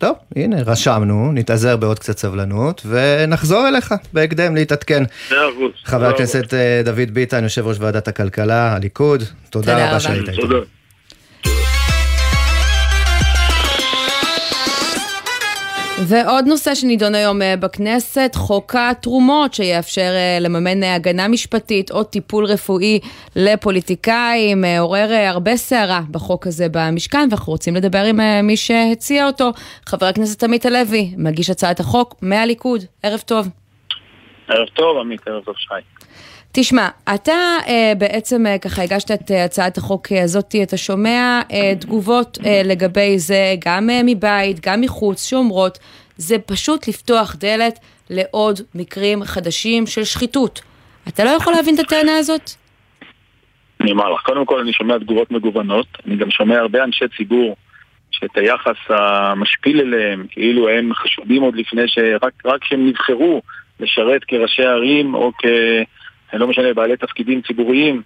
S5: טוב, הנה, רשמנו, נתאזר בעוד קצת סבלנות, ונחזור אליך בהקדם להתעדכן.
S9: מאה אחוז.
S5: חבר הכנסת אה, דוד ביטן, יושב ראש ועדת הכלכלה, הליכוד,
S6: תודה רבה.
S5: שהיית. איתנו.
S6: ועוד נושא שנידון היום אה, בכנסת, חוק התרומות, שיאפשר אה, לממן אה, הגנה משפטית או טיפול רפואי לפוליטיקאים, עורר הרבה סערה בחוק הזה במשכן, ואנחנו רוצים לדבר עם מי שהציע אותו, חבר הכנסת עמית הלוי, מגיש הצעת החוק מהליכוד. ערב טוב.
S10: ערב טוב, עמית, ערב טוב, שי.
S6: תשמע, אתה אה, בעצם אה, ככה הגשת את אה, הצעת החוק הזאת, אתה שומע אה, תגובות אה, לגבי זה, גם אה, מבית, גם מחוץ, שאומרות, זה פשוט לפתוח דלת לעוד מקרים חדשים של שחיתות. אתה לא יכול להבין את הטענה הזאת?
S10: אני אומר לך, קודם כל אני שומע תגובות מגוונות, אני גם שומע הרבה אנשי ציבור שאת היחס המשפיל אליהם, כאילו הם חשודים עוד לפני שרק רק כשהם נבחרו לשרת כראשי ערים או כ... לא משנה, בעלי תפקידים ציבוריים,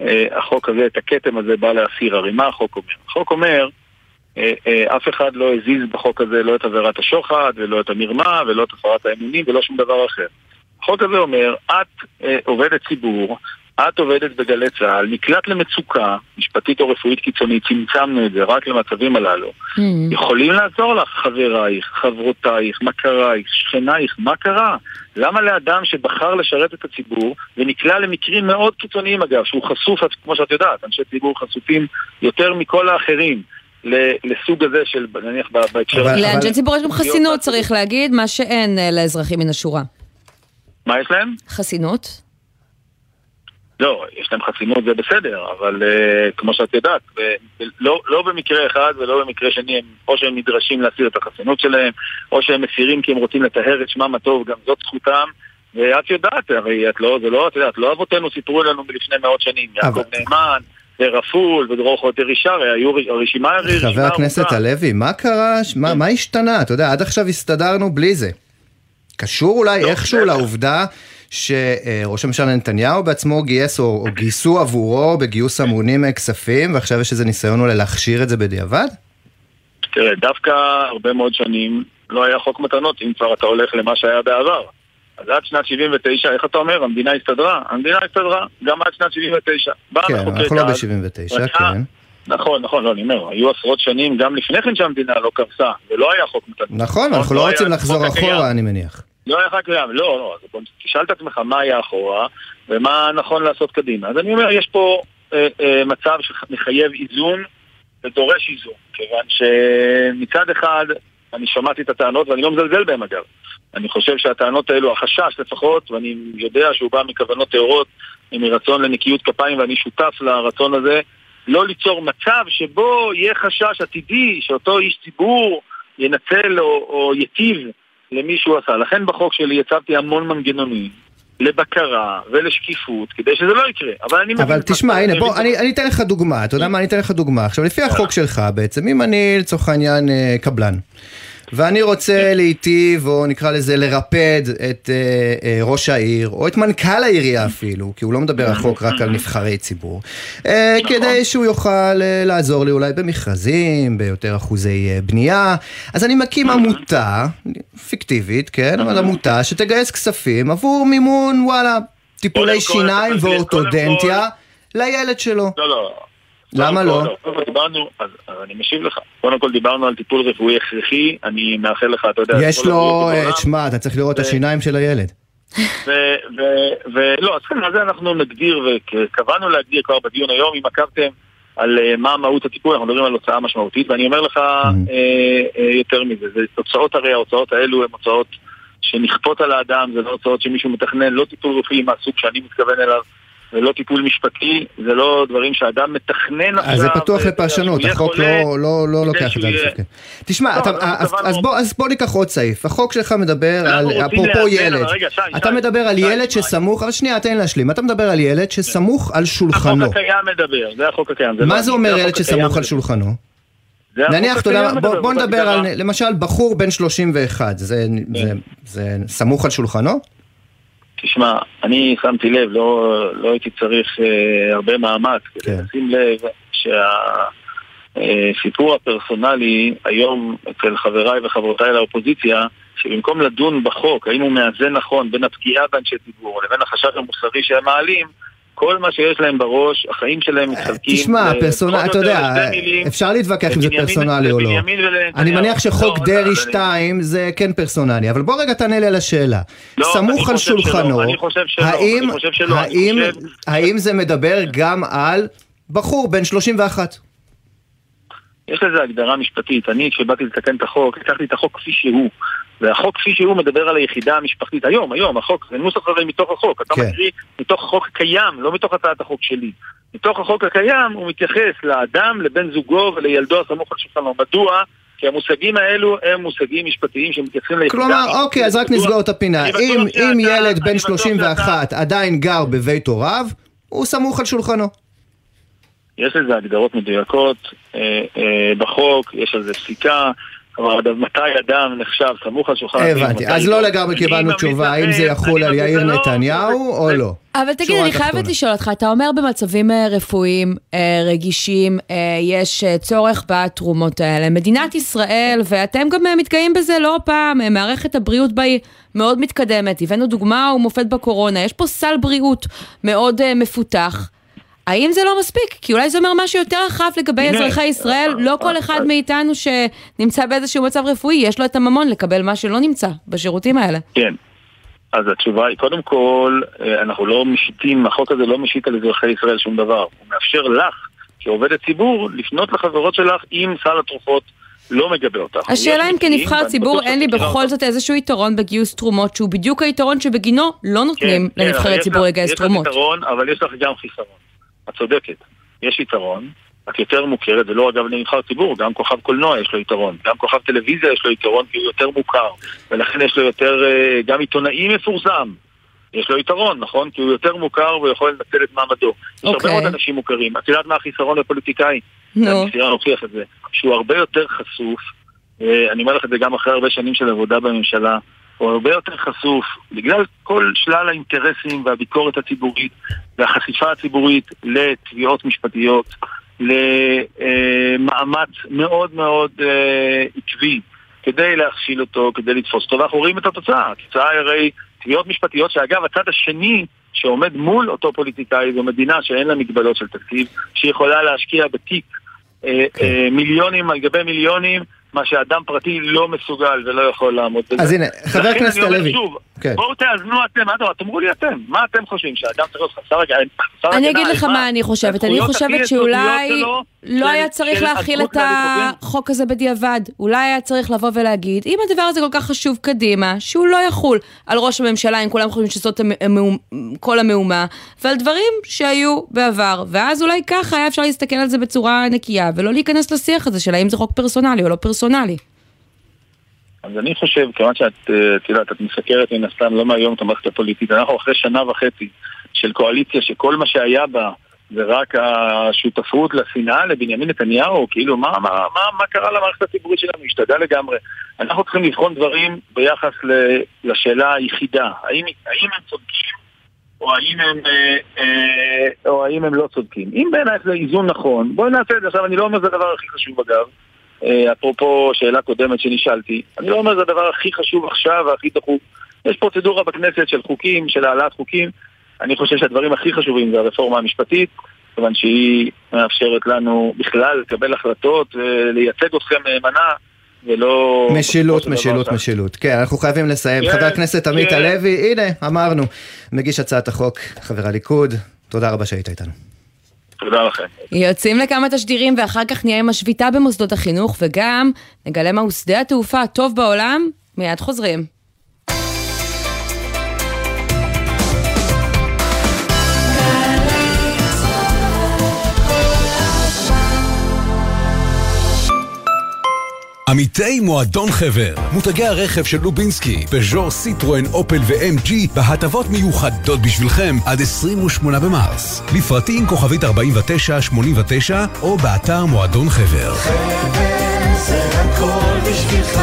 S10: אה, החוק הזה, את הכתם הזה בא להסיר. הרי מה החוק אומר? החוק אומר, אה, אה, אף אחד לא הזיז בחוק הזה לא את עבירת השוחד ולא את המרמה ולא את הפרת האמונים ולא שום דבר אחר. החוק הזה אומר, את עובדת ציבור, את עובדת בגלי צה"ל, נקלט למצוקה משפטית או רפואית קיצונית, צמצמנו את זה רק למצבים הללו.
S6: Mm.
S10: יכולים לעזור לך חברייך, חברותייך, מכרייך, שכנייך, מה קרה? למה לאדם שבחר לשרת את הציבור, ונקלע למקרים מאוד קיצוניים אגב, שהוא חשוף, כמו שאת יודעת, אנשי ציבור חשופים יותר מכל האחרים. לסוג הזה של, נניח בהקשר...
S6: לאנשי ציבור יש גם חסינות. צריך להגיד, מה שאין אה, לאזרחים מן השורה.
S10: מה יש להם?
S6: חסינות?
S10: לא, יש להם חסינות זה בסדר, אבל uh, כמו שאת יודעת, ו- לא, לא במקרה אחד ולא במקרה שני, הם, או שהם נדרשים להסיר את החסינות שלהם, או שהם מסירים כי הם רוצים לטהר את שמם הטוב, גם זאת זכותם. ואת יודעת, הרי את לא, זה לא, את יודעת, לא אבותינו סיפרו לנו מלפני מאות שנים, יעקב נאמן, ורפול, ודרור חוטר ישר, היו הרשימה הרי רשימה
S5: חבר הכנסת. הלוי, מה קרה? מה מה השתנה? אתה יודע, עד עכשיו הסתדרנו בלי זה. קשור אולי
S10: לא,
S5: איכשהו. לעובדה שראש הממשלה נתניהו בעצמו גייס, או או גייסו עבורו בגיוס המונים אה, כספים, ועכשיו יש איזה ניסיון אולי להכשיר את זה בדיעבד?
S10: תראה, דווקא הרבה מאוד שנים לא היה חוק מתנות, אם כבר אתה הולך למה שהיה בעבר. אז עד שנת 79, איך אתה אומר? המדינה הסתדרה? המדינה הסתדרה, גם עד שנת 79. בא
S5: כן, אנחנו לא
S10: אז,
S5: ב-79,
S10: רצה-
S5: כן.
S10: נכון, נכון, לא, אני אומר, היו עשרות שנים גם לפני כן שהמדינה לא קרסה, ולא היה חוק מתנות.
S5: נכון, אנחנו לא
S10: היה
S5: רוצים לחזור. אחורה, אני מניח.
S10: לא היה חוק קיים, לא, לא, אז בוא תשאל את עצמך מה היה אחורה, ומה נכון לעשות קדימה. אז אני אומר, יש פה אה, אה, מצב שמחייב איזון ודורש איזון, כיוון שמצד אחד, אני שמעתי את הטענות, ואני לא מזלזל בהן אגב. אני חושב שהטענות האלו, החשש לפחות, ואני יודע שהוא בא מכוונות טהורות, מרצון לנקיות כפיים, ואני שותף לרצון הזה, לא ליצור מצב שבו יהיה חשש עתידי שאותו איש ציבור ינצל או, או יטיב למי שהוא עשה. לכן בחוק שלי הצבתי המון מנגנונים לבקרה ולשקיפות, כדי שזה לא יקרה. אבל אני.
S5: אבל תשמע, הנה, בוא, אני אני אתן לך דוגמה, אתה יודע מה, אני אתן לך דוגמה. עכשיו, לפי החוק שלך בעצם, אם אני לצורך העניין אה, קבלן, ואני רוצה להיטיב, או נקרא לזה לרפד את אה, אה, ראש העיר, או את מנכ"ל העירייה אפילו, כי הוא לא מדבר החוק רק על נבחרי ציבור, אה, כדי שהוא יוכל אה, לעזור לי אולי במכרזים, ביותר אחוזי אה, בנייה, אז אני מקים עמותה, פיקטיבית, כן, אבל עמותה שתגייס כספים עבור מימון, וואלה, טיפולי שיניים ואורתודנטיה לילד שלו.
S10: לא, לא.
S5: למה לא?
S10: כל דיברנו, אז, אני משיב לך. קודם כל דיברנו על טיפול רפואי הכרחי, אני מאחל לך, אתה יודע...
S5: יש לו,
S10: הבריאות
S5: אה. תשמע, אתה צריך לראות את השיניים של הילד.
S10: ולא, אז כן, על זה אנחנו נגדיר, וקבענו להגדיר כבר בדיון היום, אם עקבתם על אה, מה מהות הטיפול, אנחנו מדברים על הוצאה משמעותית, ואני אומר לך אה, אה, יותר מזה, זה תוצאות הרי, ההוצאות האלו הן הוצאות שנכפות על האדם, זה לא הוצאות שמישהו מתכנן, לא טיפול רפואי מהסוג שאני מתכוון אליו. זה לא טיפול משפטי, זה לא דברים שאדם מתכנן עכשיו.
S5: אז זה פתוח לפרשנות, החוק לא- לא לא לוקח את זה. על
S10: יהיה-
S5: כן. תשמע,
S10: לא,
S5: אתה-
S10: אנחנו
S5: אז- אז בוא- אז בוא ניקח עוד סעיף. החוק שלך מדבר על, אפרופו ילד.
S10: רגע, שי,
S5: אתה
S10: שי,
S5: מדבר על
S10: שי,
S5: ילד
S10: שי.
S5: שסמוך, אבל שנייה, תן לי להשלים. אתה מדבר על ילד שסמוך על שולחנו.
S10: החוק הקיים מדבר, זה החוק הקיים. לא
S5: מה
S10: אני,
S5: זה אומר ילד שסמוך על. שולחנו? נניח, אתה יודע, בוא- בוא
S10: זאת
S5: נדבר. על, למשל, בחור בן 31, זה- זה- זה סמוך על שולחנו?
S10: תשמע, אני שמתי לב, לא, לא הייתי צריך אה, הרבה מאמץ כדי
S5: כן.
S10: לשים לב שהסיפור הפרסונלי היום אצל חבריי וחברותיי לאופוזיציה, שבמקום לדון בחוק, האם הוא מאזן נכון בין הפגיעה באנשי ציבור לבין החשש המוסרי שהם מעלים, כל מה שיש להם בראש, החיים שלהם מתחלקים.
S5: תשמע,
S10: ל-
S5: פרסונל,
S10: פחות
S5: אתה יודע. אפשר להתווכח אם זה פרסונלי או לא. אני מניח שחוק
S10: לא,
S5: דרעי
S10: אז אני-
S5: 2 זה כן פרסונלי, אבל בוא רגע תענה לי על השאלה.
S10: לא,
S5: סמוך על שולחנו, האם זה מדבר גם על בחור בן 31?
S10: יש לזה הגדרה משפטית. אני, כשבאתי לתקן את החוק, לקחתי את החוק כפי שהוא. והחוק כפי שהוא מדבר על היחידה המשפחתית. היום, היום, החוק, זה נוסח הרי מתוך החוק. אתה
S5: כן.
S10: מקריא מתוך החוק הקיים, לא מתוך הצעת החוק שלי. מתוך החוק הקיים הוא מתייחס לאדם, לבן זוגו ולילדו הסמוך על שולחנו. מדוע? כי המושגים האלו הם מושגים משפטיים שמתייחסים ליחידה.
S5: כלומר. אוקיי, אז רק נסגור את הפינה. אם אם ילד בן
S10: בטוח
S5: 31 עדיין גר בבית הוריו, הוא סמוך על שולחנו.
S10: יש לזה הגדרות מדויקות אה, אה, בחוק, יש על זה פסיקה. אבל מתי אדם נחשב סמוך על שולחן
S5: הבנתי, אז לא לגמרי קיבלנו תשובה האם זה יחול על יאיר נתניהו או לא.
S6: אבל תגיד, אני חייבת לשאול אותך, אתה אומר במצבים אה, רפואיים אה, רגישים, אה, יש צורך בתרומות האלה. מדינת ישראל, ואתם גם מתגאים בזה לא פעם, מערכת הבריאות בה היא מאוד מתקדמת. הבאנו דוגמה ומופת בקורונה, יש פה סל בריאות מאוד מפותח. האם זה לא מספיק? כי אולי זה אומר משהו יותר רחב לגבי אזרחי ישראל. לא כל אחד מאיתנו שנמצא באיזשהו מצב רפואי, יש לו את הממון לקבל מה שלא נמצא בשירותים האלה.
S10: כן. אז התשובה היא, קודם כל, אה, אנחנו לא משיתים, החוק הזה לא משית על אזרחי ישראל שום דבר. הוא מאפשר לך, כעובדת ציבור, לפנות לחברות שלך אם סל התרופות לא מגבה אותך.
S6: השאלה אם כנבחר ציבור אין לי בכל זאת איזשהו יתרון בגיוס תרומות, שהוא בדיוק היתרון שבגינו לא נותנים כן, לנבחרי כן, ציבור לגייס תרומות.
S10: יש לך יתרון, אבל יש לך גם חיסרון. את צודקת. יש יתרון, את יותר מוכרת, ולא אגב לנבחר ציבור, גם כוכב קולנוע יש לו יתרון, גם כוכב טלוויזיה יש לו יתרון כי הוא יותר מוכר, ולכן יש לו יותר, אה, גם עיתונאי מפורסם, יש לו יתרון, נכון? כי הוא יותר מוכר והוא יכול לנצל את מעמדו. יש הרבה
S6: אוקיי.
S10: מאוד אנשים מוכרים. את יודעת מה החיסרון לפוליטיקאי? נו. הניסיון הוכיח את זה. שהוא הרבה יותר חשוף, אה, אני אומר לך את זה גם אחרי הרבה שנים של עבודה בממשלה, הוא הרבה יותר חשוף, בגלל כל שלל האינטרסים והביקורת הציבורית והחשיפה הציבורית לתביעות משפטיות, למאמץ מאוד מאוד אה, עקבי כדי להכשיל אותו, כדי לתפוס אותו, ואנחנו רואים את התוצאה. התוצאה היא הרי תביעות משפטיות, שאגב, הצד השני שעומד מול אותו פוליטיקאי זו מדינה שאין לה מגבלות של תקציב, שיכולה להשקיע בתיק אה, כן. אה, מיליונים על גבי מיליונים מה שאדם פרטי לא מסוגל ולא יכול לעמוד בזה.
S5: אז הנה, חבר הכנסת הלוי. לכן
S10: אני אומר שוב, כן. בואו תאזנו אתם, אדרבה, תאמרו לי אתם, מה אתם חושבים, שאדם צריך להיות חסר הגנה?
S6: אני אגיד לך מה אני חושבת, אני חושבת שאולי לא היה צריך להכיל את החוק הזה בדיעבד. אולי היה צריך לבוא ולהגיד, אם הדבר הזה כל כך חשוב קדימה, שהוא לא יחול על ראש הממשלה, אם כולם חושבים שזאת כל המהומה, ועל דברים שהיו בעבר. ואז אולי ככה היה אפשר להסתכל על זה בצורה נקייה, ולא להיכנס לשיח הזה של האם זה חוק פרסונלי או לא פרסונלי.
S10: אז אני חושב, כיוון שאת, אה, את יודעת, את מסקרת מן הסתם לא מהיום את המערכת הפוליטית, אנחנו אחרי שנה וחצי של קואליציה שכל מה שהיה בה זה רק השותפות לשנאה לבנימין נתניהו, כאילו מה, מה, מה, מה קרה למערכת הציבורית שלנו? השתגע לגמרי. אנחנו צריכים לבחון דברים ביחס לשאלה היחידה, האם, האם הם צודקים או האם הם, אה, אה, או האם הם לא צודקים. אם בעינייך זה איזון נכון, בואי נעשה את זה. עכשיו, אני לא אומר שזה הדבר הכי חשוב אגב. אה, אפרופו שאלה קודמת שנשאלתי, אני לא אומר זה הדבר הכי חשוב עכשיו והכי דחוף. יש פרוצדורה בכנסת של חוקים, של העלאת חוקים. אני חושב שהדברים הכי חשובים זה הרפורמה המשפטית, כיוון שהיא מאפשרת לנו בכלל לקבל החלטות ולייצג אתכם נאמנה. ולא...
S5: משילות, משילות, משילות. כן, אנחנו חייבים לסיים. כן, חבר הכנסת עמית כן. הלוי, הנה, אמרנו, מגיש הצעת החוק, חבר הליכוד, תודה רבה שהיית איתנו.
S10: תודה לכם.
S6: יוצאים לכמה תשדירים ואחר כך נהיה עם השביתה במוסדות החינוך וגם נגלה מהו שדה התעופה הטוב בעולם, מיד חוזרים.
S11: עמיתי מועדון חבר, מותגי הרכב של לובינסקי, פז'ור, סיטרואן, אופל ו-MG בהטבות מיוחדות בשבילכם עד 28 במרס. לפרטים כוכבית 4989 או באתר מועדון חבר. חבר זה הכל בשבילך,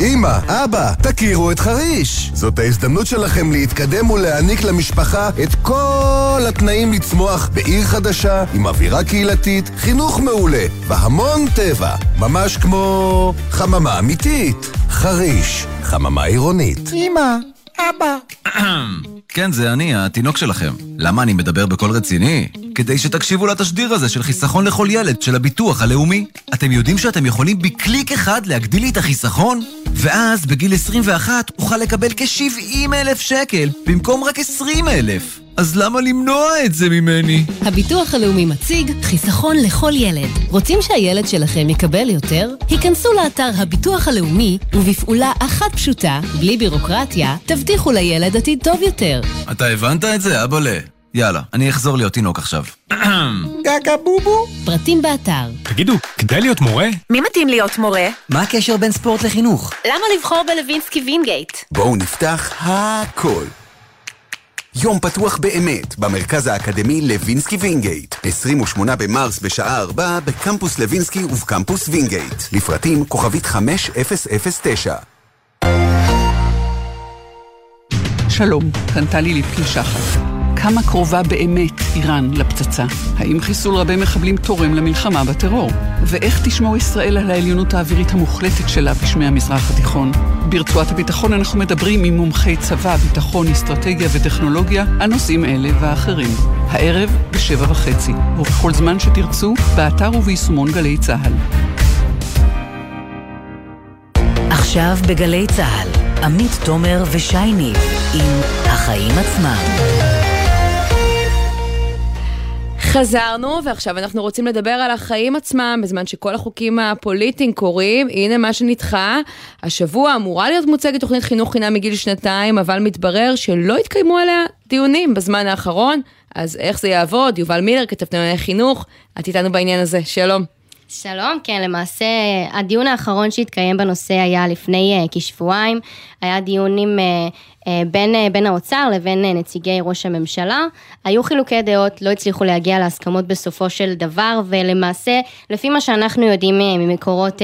S12: אמא, אבא, תכירו את חריש. זאת ההזדמנות שלכם להתקדם ולהעניק למשפחה את כל התנאים לצמוח בעיר חדשה, עם אווירה קהילתית, חינוך מעולה והמון טבע. ממש כמו חממה אמיתית. חריש, חממה עירונית.
S13: אמא, אבא. [clears throat]
S14: כן, זה אני, התינוק שלכם. למה אני מדבר בקול רציני? כדי שתקשיבו לתשדיר הזה של חיסכון לכל ילד של הביטוח הלאומי. אתם יודעים שאתם יכולים בקליק אחד להגדיל לי את החיסכון? ואז בגיל 21 אוכל לקבל כ-70 אלף שקל במקום רק 20 אלף. אז למה למנוע את זה ממני?
S15: הביטוח הלאומי מציג חיסכון לכל ילד. רוצים שהילד שלכם יקבל יותר? היכנסו לאתר הביטוח הלאומי, ובפעולה אחת פשוטה, בלי בירוקרטיה, תבטיחו לילד עתיד טוב יותר.
S14: אתה הבנת את זה, אבאלה? יאללה, אני אחזור להיות תינוק עכשיו.
S13: גגה בובו.
S15: פרטים באתר.
S16: תגידו, כדאי להיות מורה?
S17: מי מתאים להיות מורה?
S18: מה הקשר בין ספורט לחינוך?
S17: למה לבחור בלווינסקי וינגייט?
S12: בואו נפתח הכל.
S16: יום פתוח באמת במרכז האקדמי לוינסקי וינגייט. 28 במרס בשעה 4 בקמפוס לוינסקי ובקמפוס וינגייט. לפרטים כוכבית 5009
S17: שלום, כאן טלי ליפקין שחר. כמה קרובה באמת איראן לפצצה? האם חיסול רבי מחבלים תורם למלחמה בטרור? ואיך תשמור ישראל על העליונות האווירית המוחלטת שלה בשמי המזרח התיכון? ברצועת הביטחון אנחנו מדברים עם מומחי צבא, ביטחון, אסטרטגיה וטכנולוגיה על נושאים אלה ואחרים. הערב בשבע וחצי, ובכל זמן שתרצו, באתר וביישומון גלי צה"ל.
S4: עכשיו בגלי צה"ל, עמית תומר ושי ניב עם החיים עצמם.
S6: חזרנו, ועכשיו אנחנו רוצים לדבר על החיים עצמם, בזמן שכל החוקים הפוליטיים קורים. הנה מה שנדחה. השבוע אמורה להיות מוצגת תוכנית חינוך חינם מגיל שנתיים, אבל מתברר שלא התקיימו עליה דיונים בזמן האחרון. אז איך זה יעבוד? יובל מילר, כתבת ענייני חינוך, את איתנו בעניין הזה. שלום.
S18: שלום, כן, למעשה הדיון האחרון שהתקיים בנושא היה לפני uh, כשבועיים, היה דיונים uh, uh, בין, uh, בין האוצר לבין uh, נציגי ראש הממשלה, היו חילוקי דעות, לא הצליחו להגיע להסכמות בסופו של דבר, ולמעשה, לפי מה שאנחנו יודעים ממקורות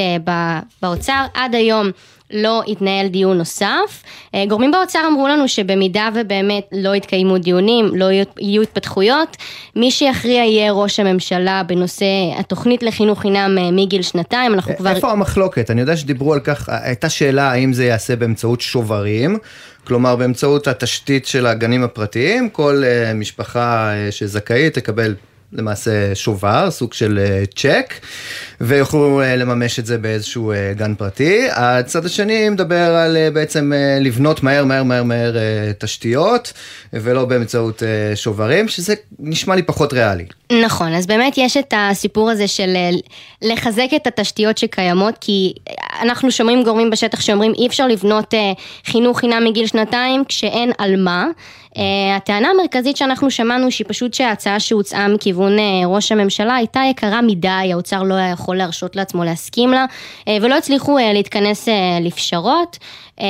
S18: באוצר, עד היום לא יתנהל דיון נוסף. אה, גורמים באוצר אמרו לנו שבמידה ובאמת לא יתקיימו דיונים, לא יהיו התפתחויות, מי שיכריע יהיה ראש הממשלה בנושא התוכנית לחינוך חינם אה, מגיל שנתיים, אנחנו כבר...
S5: איפה המחלוקת? אני יודע שדיברו על כך, הייתה שאלה האם זה ייעשה באמצעות שוברים. כלומר באמצעות התשתית של הגנים הפרטיים, כל uh, משפחה uh, שזכאית תקבל למעשה שובר, סוג של צ'ק, ויוכלו לממש את זה באיזשהו גן פרטי. הצד השני מדבר על בעצם לבנות מהר מהר מהר מהר תשתיות, ולא באמצעות שוברים, שזה נשמע לי פחות ריאלי.
S18: נכון, אז באמת יש את הסיפור הזה של לחזק את התשתיות שקיימות, כי אנחנו שומעים גורמים בשטח שאומרים אי אפשר לבנות חינוך חינם מגיל שנתיים כשאין על מה. Uh, הטענה המרכזית שאנחנו שמענו שהיא פשוט שההצעה שהוצעה מכיוון uh, ראש הממשלה הייתה יקרה מדי, האוצר לא היה יכול להרשות לעצמו להסכים לה, uh, ולא הצליחו uh, להתכנס uh, לפשרות. Uh,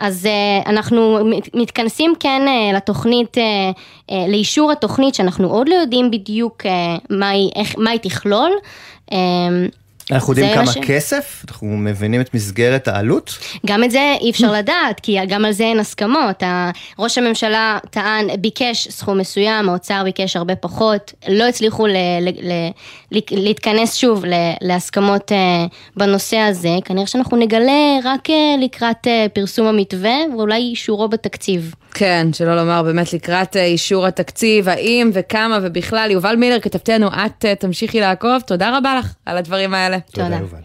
S18: אז אנחנו מתכנסים כן לתוכנית, לאישור התוכנית שאנחנו עוד לא יודעים בדיוק מה, היא, איך, מה היא תכלול.
S5: אנחנו יודעים כמה ש... כסף? אנחנו מבינים את מסגרת העלות?
S18: גם את זה אי אפשר לדעת, כי גם על זה אין הסכמות. ראש הממשלה טען, ביקש סכום מסוים, האוצר ביקש הרבה פחות, לא הצליחו ל... ל... ל... להתכנס שוב להסכמות אה, בנושא הזה. כנראה שאנחנו נגלה רק אה, לקראת אה, פרסום המתווה, ואולי אישורו בתקציב.
S6: כן, שלא לומר באמת לקראת אישור התקציב, האם וכמה ובכלל. יובל מילר, כתבתנו, את תמשיכי לעקוב, תודה רבה לך על הדברים האלה.
S5: תודה, תודה. יובל.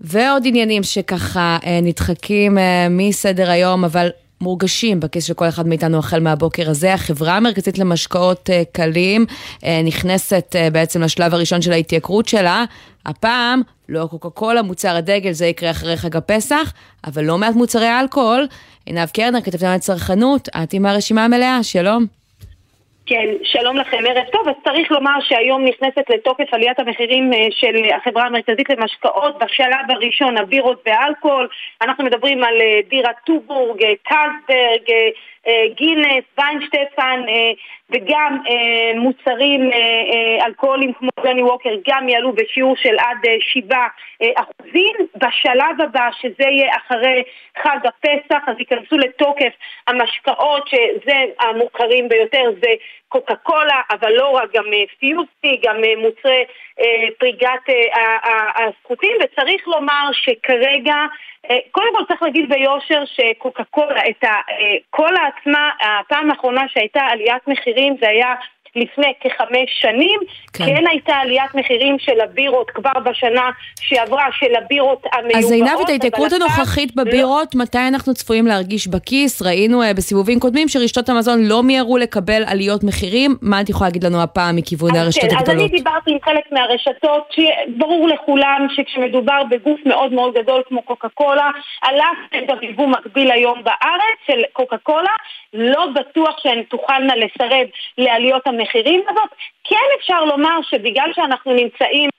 S6: ועוד עניינים שככה אה, נדחקים אה, מסדר היום, אבל מורגשים בכיס של כל אחד מאיתנו החל מהבוקר הזה. החברה המרכזית למשקאות אה, קלים נכנסת בעצם לשלב הראשון של ההתייקרות שלה. הפעם לא קוקה קולה, מוצר הדגל, זה יקרה אחרי חג הפסח, אבל לא מעט מוצרי אלכוהול. עינב קרנר, כתבתנו על צרכנות, את עם הרשימה המלאה, שלום.
S19: כן, שלום לכם, ערב טוב. אז צריך לומר שהיום נכנסת לתוקף עליית המחירים אה, של החברה המרכזית למשקאות. בשלב הראשון הבירות ואלכוהול. אנחנו מדברים על אה, בירת טובורג, אה, קלסברג, גינס, ויינשטפן וגם מוצרים אלכוהולים כמו ג'וני ווקר גם יעלו בשיעור של עד 7 אחוזים. בשלב הבא, שזה יהיה אחרי חג הפסח, אז ייכנסו לתוקף המשקאות, שזה המוכרים ביותר, זה קוקה קולה, אבל לא רק, גם פיוסטי, גם מוצרי פריגת הזכותים, וצריך לומר שכרגע קודם כל צריך להגיד ביושר שקוקה קולה, את הקולה עצמה, הפעם האחרונה שהייתה עליית מחירים זה היה לפני כחמש שנים. כן. כן הייתה עליית מחירים של הבירות כבר בשנה שעברה, של הבירות המיובאות.
S6: אז עינב, את ההתייקרות הנוכחית לא. בבירות, לא... מתי אנחנו צפויים להרגיש בכיס? ראינו uh, בסיבובים קודמים שרשתות המזון לא מיהרו לקבל עליות מחירים. מה את יכולה להגיד לנו הפעם מכיוון הרשתות
S19: כן,
S6: הגדולות?
S19: אז אני דיברתי עם חלק מהרשתות, שברור לכולם שכשמדובר בגוף מאוד מאוד גדול כמו קוקה קולה, על אף גם יבוא מקביל היום בארץ של קוקה קולה, לא בטוח שהן תוכלנה לסרב לעליות המחירים. המחירים הזאת. כן אפשר לומר שבגלל שאנחנו נמצאים,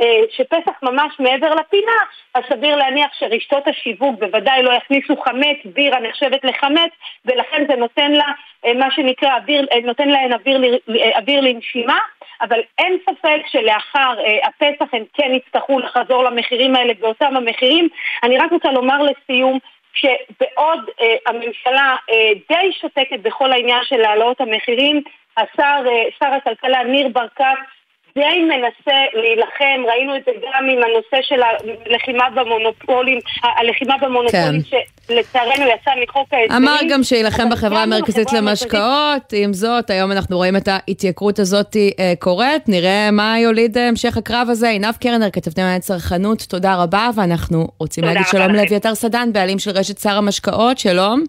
S19: אה, שפסח ממש מעבר לפינה, אז סביר להניח שרשתות השיווק בוודאי לא יכניסו חמץ, בירה נחשבת לחמץ, ולכן זה נותן לה, אה, מה שנקרא, אוויר, אה, נותן להן אוויר, אוויר לנשימה. אבל אין ספק שלאחר הפסח הם כן יצטרכו לחזור למחירים האלה באותם המחירים. אני רק רוצה לומר לסיום, שבעוד אה, הממשלה אה, די שותקת בכל העניין של העלאות המחירים, השר, אה, שר הכלכלה ניר ברקת די מנסה להילחם, ראינו את זה גם עם הנושא של הלחימה במונופולים, הלחימה במונופולים כן. שלצערנו יצא מחוק ההסדרים.
S6: אמר גם שיילחם בחברה המרכזית למשקאות, עם זאת, היום אנחנו רואים את ההתייקרות הזאת אה, קורית, נראה מה יוליד המשך הקרב הזה. עינב קרנר, כתבתי מעניין צרכנות, תודה רבה, ואנחנו רוצים להגיד שלום לאביתר סדן, בעלים של רשת שר המשקאות, שלום.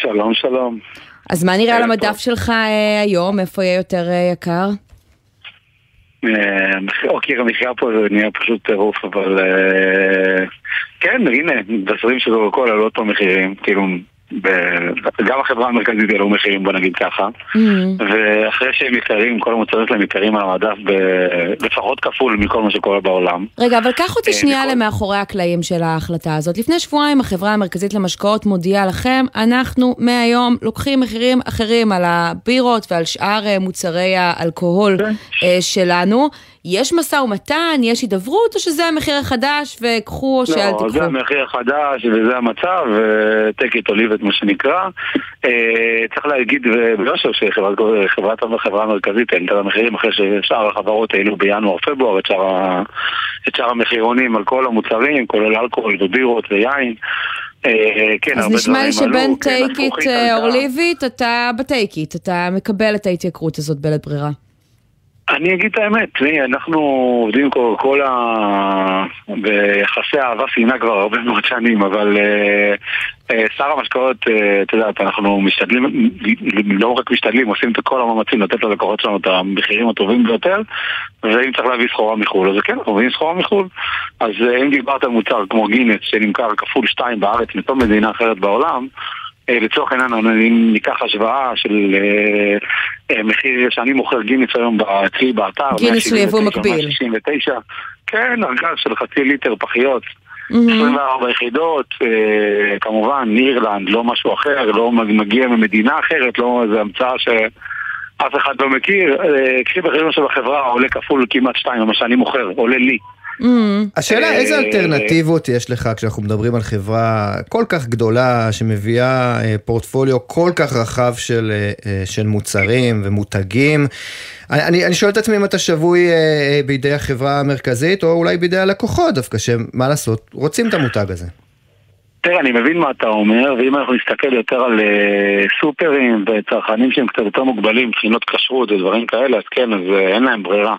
S20: שלום, שלום.
S6: אז מה נראה על המדף שלך אה, היום? איפה יהיה יותר אה, יקר?
S20: אוקיר המחיה פה זה נהיה פשוט טירוף, אבל כן, הנה, בסרטים של קוקה קולה לא אותו מחירים, כאילו גם החברה המרכזית העלו מחירים, בוא נגיד ככה. Mm-hmm. ואחרי שהם יקרים, כל המוצרים שלהם יקרים על המדף לפחות כפול מכל מה שקורה בעולם.
S6: רגע, אבל קח אותי אה, שנייה למאחורי הקלעים של ההחלטה הזאת. לפני שבועיים החברה המרכזית למשקאות מודיעה לכם, אנחנו מהיום לוקחים מחירים אחרים על הבירות ועל שאר אה, מוצרי האלכוהול כן. אה, שלנו. יש משא ומתן, יש הידברות, או שזה המחיר החדש וקחו או שאל תקחו?
S20: לא, זה המחיר החדש וזה המצב, take it or leave it מה שנקרא. אה, צריך להגיד ביושר שחברת החברה המרכזית העלתה המחירים אחרי ששאר החברות העלו בינואר-פברואר את שאר המחירונים על כל המוצרים, כולל אלכוהול ובירות ויין.
S6: אה, כן, אז נשמע לי שבין טייק איט אורליבית, אתה בטייק איט, אתה מקבל את ההתייקרות הזאת בלית ברירה.
S20: אני אגיד את האמת, תראי, אנחנו עובדים כל, כל ה... ביחסי אהבה שנאה כבר הרבה מאוד שנים, אבל אה, אה, שר המשקאות, אה, את יודעת, אנחנו משתדלים, לא רק משתדלים, עושים את כל המאמצים לתת ללקוחות שלנו את המחירים הטובים ביותר, ואם צריך להביא סחורה מחו"ל, אז כן, אנחנו מביאים סחורה מחו"ל. אז אם דיברת על מוצר כמו גינס, שנמכר כפול שתיים בארץ מכל מדינה אחרת בעולם, לצורך העניין, אם ניקח השוואה של אה, אה, מחיר שאני מוכר גינס היום אצלי באתר,
S6: גינס של יבוא מקביל.
S20: כן, ארגז של חצי ליטר פחיות. 24 יחידות, כמובן, מאירלנד, לא משהו אחר, לא מגיע ממדינה אחרת, לא איזה המצאה שאף אחד לא מכיר. קחי בחשבון של החברה עולה כפול כמעט שתיים, מה שאני מוכר, עולה לי.
S5: Mm. השאלה איזה אלטרנטיבות יש לך כשאנחנו מדברים על חברה כל כך גדולה שמביאה אה, פורטפוליו כל כך רחב של, אה, אה, של מוצרים ומותגים. אני, אני שואל את עצמי אם אתה שבוי בידי החברה המרכזית או אולי בידי הלקוחות דווקא, שמה לעשות, רוצים את המותג הזה.
S20: תראה, אני מבין מה אתה אומר, ואם אנחנו נסתכל יותר על סופרים וצרכנים שהם קצת יותר מוגבלים, מבחינות כשרות ודברים כאלה, אז כן, אז אין להם ברירה.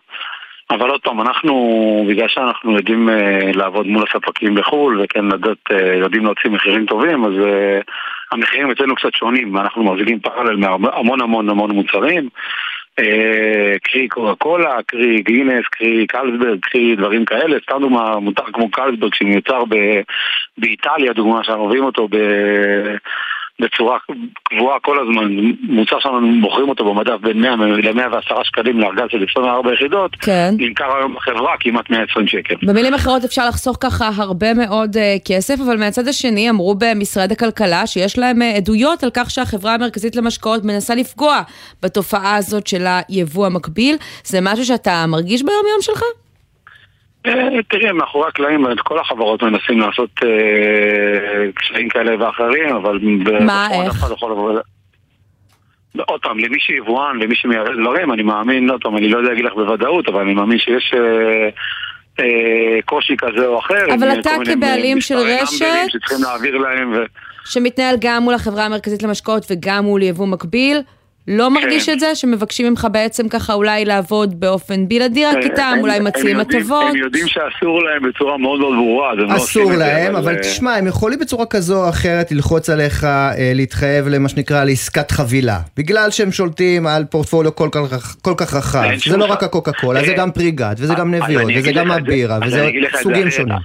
S20: אבל עוד פעם, אנחנו, בגלל שאנחנו יודעים uh, לעבוד מול הספקים בחו"ל, וכן לדעת, uh, יודעים להוציא מחירים טובים, אז uh, המחירים אצלנו קצת שונים, אנחנו מחזיקים פרלל מהמון המון המון מוצרים, uh, קרי קוקה קולה, קרי גינס, קרי קלסברג, קרי דברים כאלה, סתם דוגמא, מותג כמו קלסברג שמיוצר באיטליה, דוגמה שאנחנו מביאים אותו ב... בצורה קבועה כל הזמן, מוצר שאנחנו מוכרים אותו במדף בין 100 ל-110 שקלים לארגז של 24 יחידות, כן. נמכר היום בחברה כמעט 120 שקל.
S6: במילים אחרות אפשר לחסוך ככה הרבה מאוד uh, כסף, אבל מהצד השני אמרו במשרד הכלכלה שיש להם uh, עדויות על כך שהחברה המרכזית למשקאות מנסה לפגוע בתופעה הזאת של היבוא המקביל. זה משהו שאתה מרגיש ביום יום שלך?
S20: אה, תראי, מאחורי הקלעים, כל החברות מנסים לעשות אה, קשיים כאלה ואחרים, אבל...
S6: מה, איך?
S20: עוד פעם, למי שיבואן, למי שמייבא דברים, אני מאמין, עוד פעם, אני לא יודע להגיד לך בוודאות, אבל אני מאמין שיש אה, קושי כזה או אחר.
S6: אבל אתה כבעלים של רשת...
S20: שצריכים להעביר להם ו...
S6: שמתנהל גם מול החברה המרכזית למשקאות וגם מול יבוא מקביל, לא מרגיש כן. את זה? שמבקשים ממך בעצם ככה אולי לעבוד באופן בלעדי רק איתם, אולי מציעים הטבות?
S20: הם יודעים שאסור להם בצורה מאוד מאוד ברורה, לא
S5: אסור להם, אבל אה, תשמע, הם יכולים בצורה כזו או אחרת ללחוץ עליך, אה, להתחייב למה שנקרא לעסקת חבילה. בגלל שהם שולטים על פורטפוליו כל כך רחב. זה לא רק הקוקה קולה, זה גם פריגת, וזה גם נביאות, וזה גם הבירה, וזה סוגים שונים.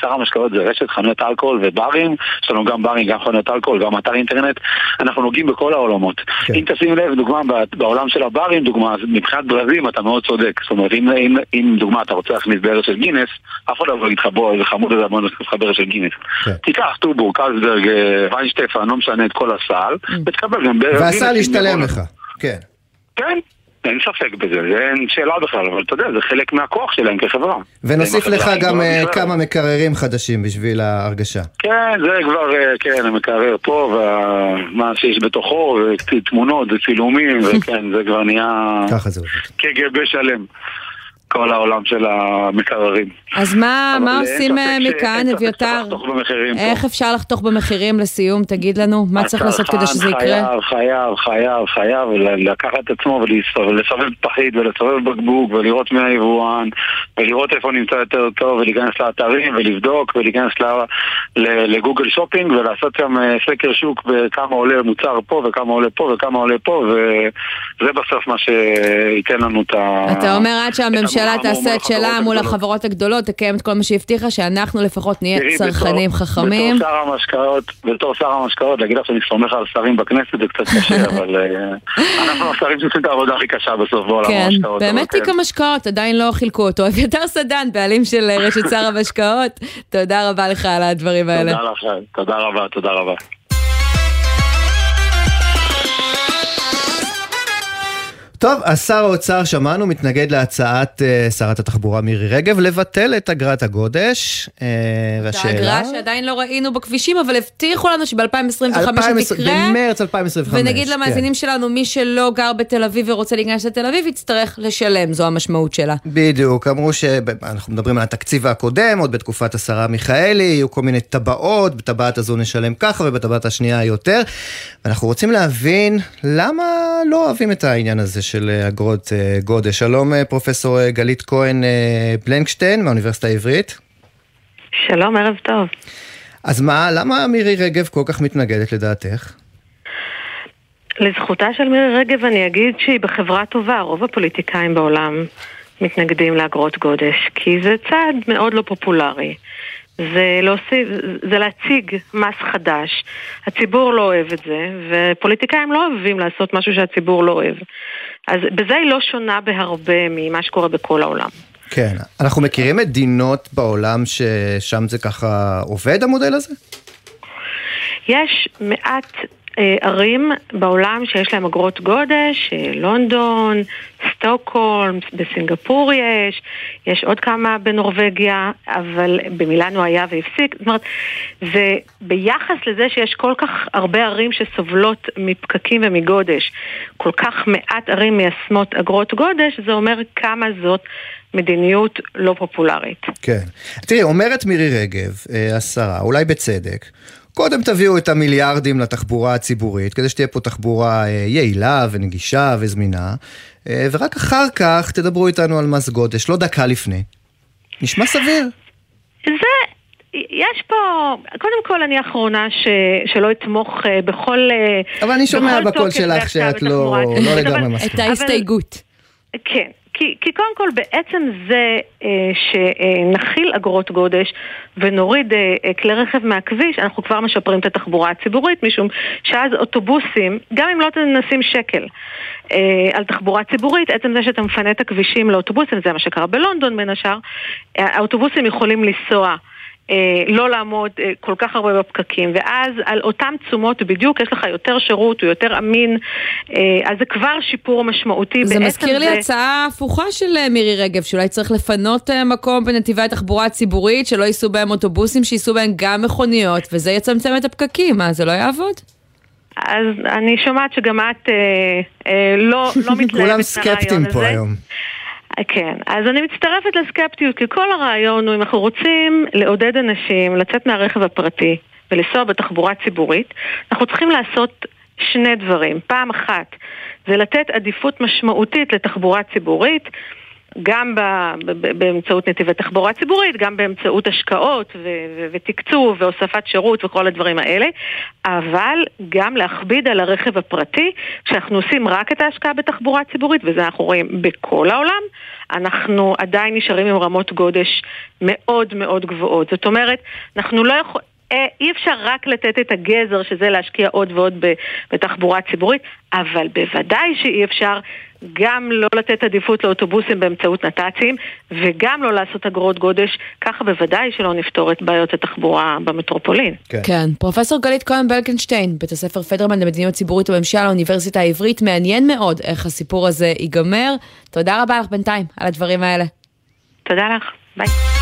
S20: שר המשקאות זה רשת חנויות אלכוהול וברים, יש לנו גם ברים, גם חנויות אלכוהול, גם אתר אינטרנט, אנחנו נוגעים בכל העולמות. כן. אם תשים לב, דוגמה, בעולם של הברים, דוגמה, מבחינת ברזים אתה מאוד צודק. זאת אומרת, אם, אם, אם דוגמה אתה רוצה להכניס ברז של גינס, אף אחד לא להגיד לך בוא, איזה חמוד הזה, בוא נכניס לך ברז של גינס. כן. תיקח טובו, קלסברג, אה, ויינשטפן, לא משנה את כל הסל, mm. ותקבל גם ברז.
S5: והסל ישתלם לך, כן.
S20: כן, אין ספק בזה, זה אין שאלה בכלל, אבל אתה יודע, זה חלק מהכוח שלהם כחברה.
S5: ונוסיף לך גם uh, כמה מקררים חדשים בשביל ההרגשה.
S20: כן, זה כבר, uh, כן, המקרר פה, ומה שיש בתוכו, ותמונות וצילומים, [laughs] וכן, זה כבר נהיה...
S5: ככה זה
S20: עובד. קג"ב שלם. כל העולם של המקררים.
S6: אז מה, מה עושים אה, מכאן, אביתר? איך אפשר לחתוך במחירים לסיום? תגיד לנו, מה צריך לעשות כדי שזה יקרה?
S20: חייב, חייב, חייב, חייב לקחת את עצמו ולסובב פחית ולסובב בקבוק ולראות מי היבואן ולראות איפה נמצא יותר טוב ולהיכנס לאתרים ולבדוק ולהיכנס לגוגל שופינג ולעשות שם אה, סקר שוק בכמה עולה מוצר פה וכמה עולה פה וכמה עולה פה וזה בסוף מה שייתן לנו את ה...
S6: אתה אומר עד שהממשלה... הממשלה תעשה את שלה מול החברות הגדולות, תקיים את כל מה שהבטיחה, שאנחנו לפחות נהיה צרכנים חכמים.
S20: בתור שר המשקאות, בתור שר המשקאות, להגיד לך שאני סומך על שרים בכנסת זה קצת קשה, [laughs] אבל אה, אנחנו השרים שעושים את העבודה הכי קשה בסוף בעולם
S6: כן, המשקאות. כן, באמת תיק המשקאות, עדיין לא חילקו אותו. [laughs] אביתר סדן, בעלים של אה, רשת שר המשקאות, תודה רבה לך על הדברים האלה.
S20: תודה לך, תודה רבה, תודה רבה.
S5: טוב, אז שר האוצר, שמענו, מתנגד להצעת uh, שרת התחבורה מירי רגב לבטל את אגרת הגודש. Uh,
S6: והשאלה... את האגרה שעדיין לא ראינו בכבישים, אבל הבטיחו לנו שב-2025 זה תקרה.
S5: במרץ 2025,
S6: ונגיד כן. למאזינים שלנו, מי שלא גר בתל אביב ורוצה להיכנס לתל אביב, יצטרך לשלם, זו המשמעות שלה.
S5: בדיוק, אמרו שאנחנו מדברים על התקציב הקודם, עוד בתקופת השרה מיכאלי, יהיו כל מיני טבעות, בטבעת הזו נשלם ככה ובטבעת השנייה יותר. ואנחנו רוצים להבין למה לא אוהבים את העניין הזה. של אה, אגרות אה, גודש. שלום אה, פרופסור גלית כהן בלנקשטיין מהאוניברסיטה העברית.
S21: שלום, ערב טוב.
S5: אז מה, למה מירי רגב כל כך מתנגדת לדעתך?
S21: לזכותה של מירי רגב אני אגיד שהיא בחברה טובה, רוב הפוליטיקאים בעולם מתנגדים לאגרות גודש, כי זה צעד מאוד לא פופולרי. זה להוסיף, זה להציג מס חדש. הציבור לא אוהב את זה, ופוליטיקאים לא אוהבים לעשות משהו שהציבור לא אוהב. אז בזה היא לא שונה בהרבה ממה שקורה בכל העולם.
S5: כן, אנחנו מכירים מדינות בעולם ששם זה ככה עובד המודל הזה?
S21: יש מעט ערים בעולם שיש להם אגרות גודש, אה, לונדון, סטוקהולם, בסינגפור יש, יש עוד כמה בנורבגיה, אבל במילאנו היה והפסיק. זאת אומרת, זה ביחס לזה שיש כל כך הרבה ערים שסובלות מפקקים ומגודש, כל כך מעט ערים מיישמות אגרות גודש, זה אומר כמה זאת מדיניות לא פופולרית.
S5: כן. תראי, אומרת מירי רגב, אה, השרה, אולי בצדק, קודם תביאו את המיליארדים לתחבורה הציבורית, כדי שתהיה פה תחבורה אה, יעילה ונגישה וזמינה, אה, ורק אחר כך תדברו איתנו על מס גודש, לא דקה לפני. נשמע סביר.
S21: זה... יש פה, קודם כל אני האחרונה ש, שלא אתמוך אה, בכל
S5: אבל אני שומע בקול שלך שאת לא, לא לגמרי מסכימה.
S6: את ההסתייגות.
S21: כן, כי, כי קודם כל בעצם זה אה, שנכיל אגרות גודש ונוריד אה, אה, כלי רכב מהכביש, אנחנו כבר משפרים את התחבורה הציבורית, משום שאז אוטובוסים, גם אם לא נשים שקל אה, על תחבורה ציבורית, עצם זה שאתה מפנה את הכבישים לאוטובוסים, זה מה שקרה בלונדון בין השאר, אה, האוטובוסים יכולים לנסוע אה, לא לעמוד אה, כל כך הרבה בפקקים, ואז על אותן תשומות בדיוק יש לך יותר שירות, הוא יותר אמין, אה, אז זה כבר שיפור משמעותי.
S6: זה מזכיר זה... לי הצעה הפוכה של מירי רגב, שאולי צריך לפנות מקום בנתיבי התחבורה הציבורית, שלא ייסעו בהם אוטובוסים, שייסעו בהם גם מכוניות, וזה יצמצם את הפקקים, מה, זה לא יעבוד?
S21: אז אני שומעת שגם את אה, אה, לא, לא [laughs] מתלהבת
S5: מהרעיון הזה. כולם סקפטיים פה היום.
S21: כן, אז אני מצטרפת לסקפטיות, כי כל הרעיון הוא אם אנחנו רוצים לעודד אנשים לצאת מהרכב הפרטי ולנסוע בתחבורה ציבורית, אנחנו צריכים לעשות שני דברים. פעם אחת זה לתת עדיפות משמעותית לתחבורה ציבורית, גם באמצעות נתיבי תחבורה ציבורית, גם באמצעות השקעות ותקצוב והוספת שירות וכל הדברים האלה, אבל גם להכביד על הרכב הפרטי, כשאנחנו עושים רק את ההשקעה בתחבורה ציבורית, וזה אנחנו רואים בכל העולם, אנחנו עדיין נשארים עם רמות גודש מאוד מאוד גבוהות. זאת אומרת, אנחנו לא יכולים... אה, אי אפשר רק לתת את הגזר, שזה להשקיע עוד ועוד בתחבורה ציבורית, אבל בוודאי שאי אפשר גם לא לתת עדיפות לאוטובוסים באמצעות נת"צים, וגם לא לעשות אגרות גודש, ככה בוודאי שלא נפתור את בעיות התחבורה במטרופולין.
S6: כן. כן. פרופסור גלית כהן בלנקשטיין, בית הספר פדרמן למדיניות ציבורית וממשל, האוניברסיטה העברית, מעניין מאוד איך הסיפור הזה ייגמר. תודה רבה לך בינתיים על הדברים האלה.
S21: תודה לך, ביי.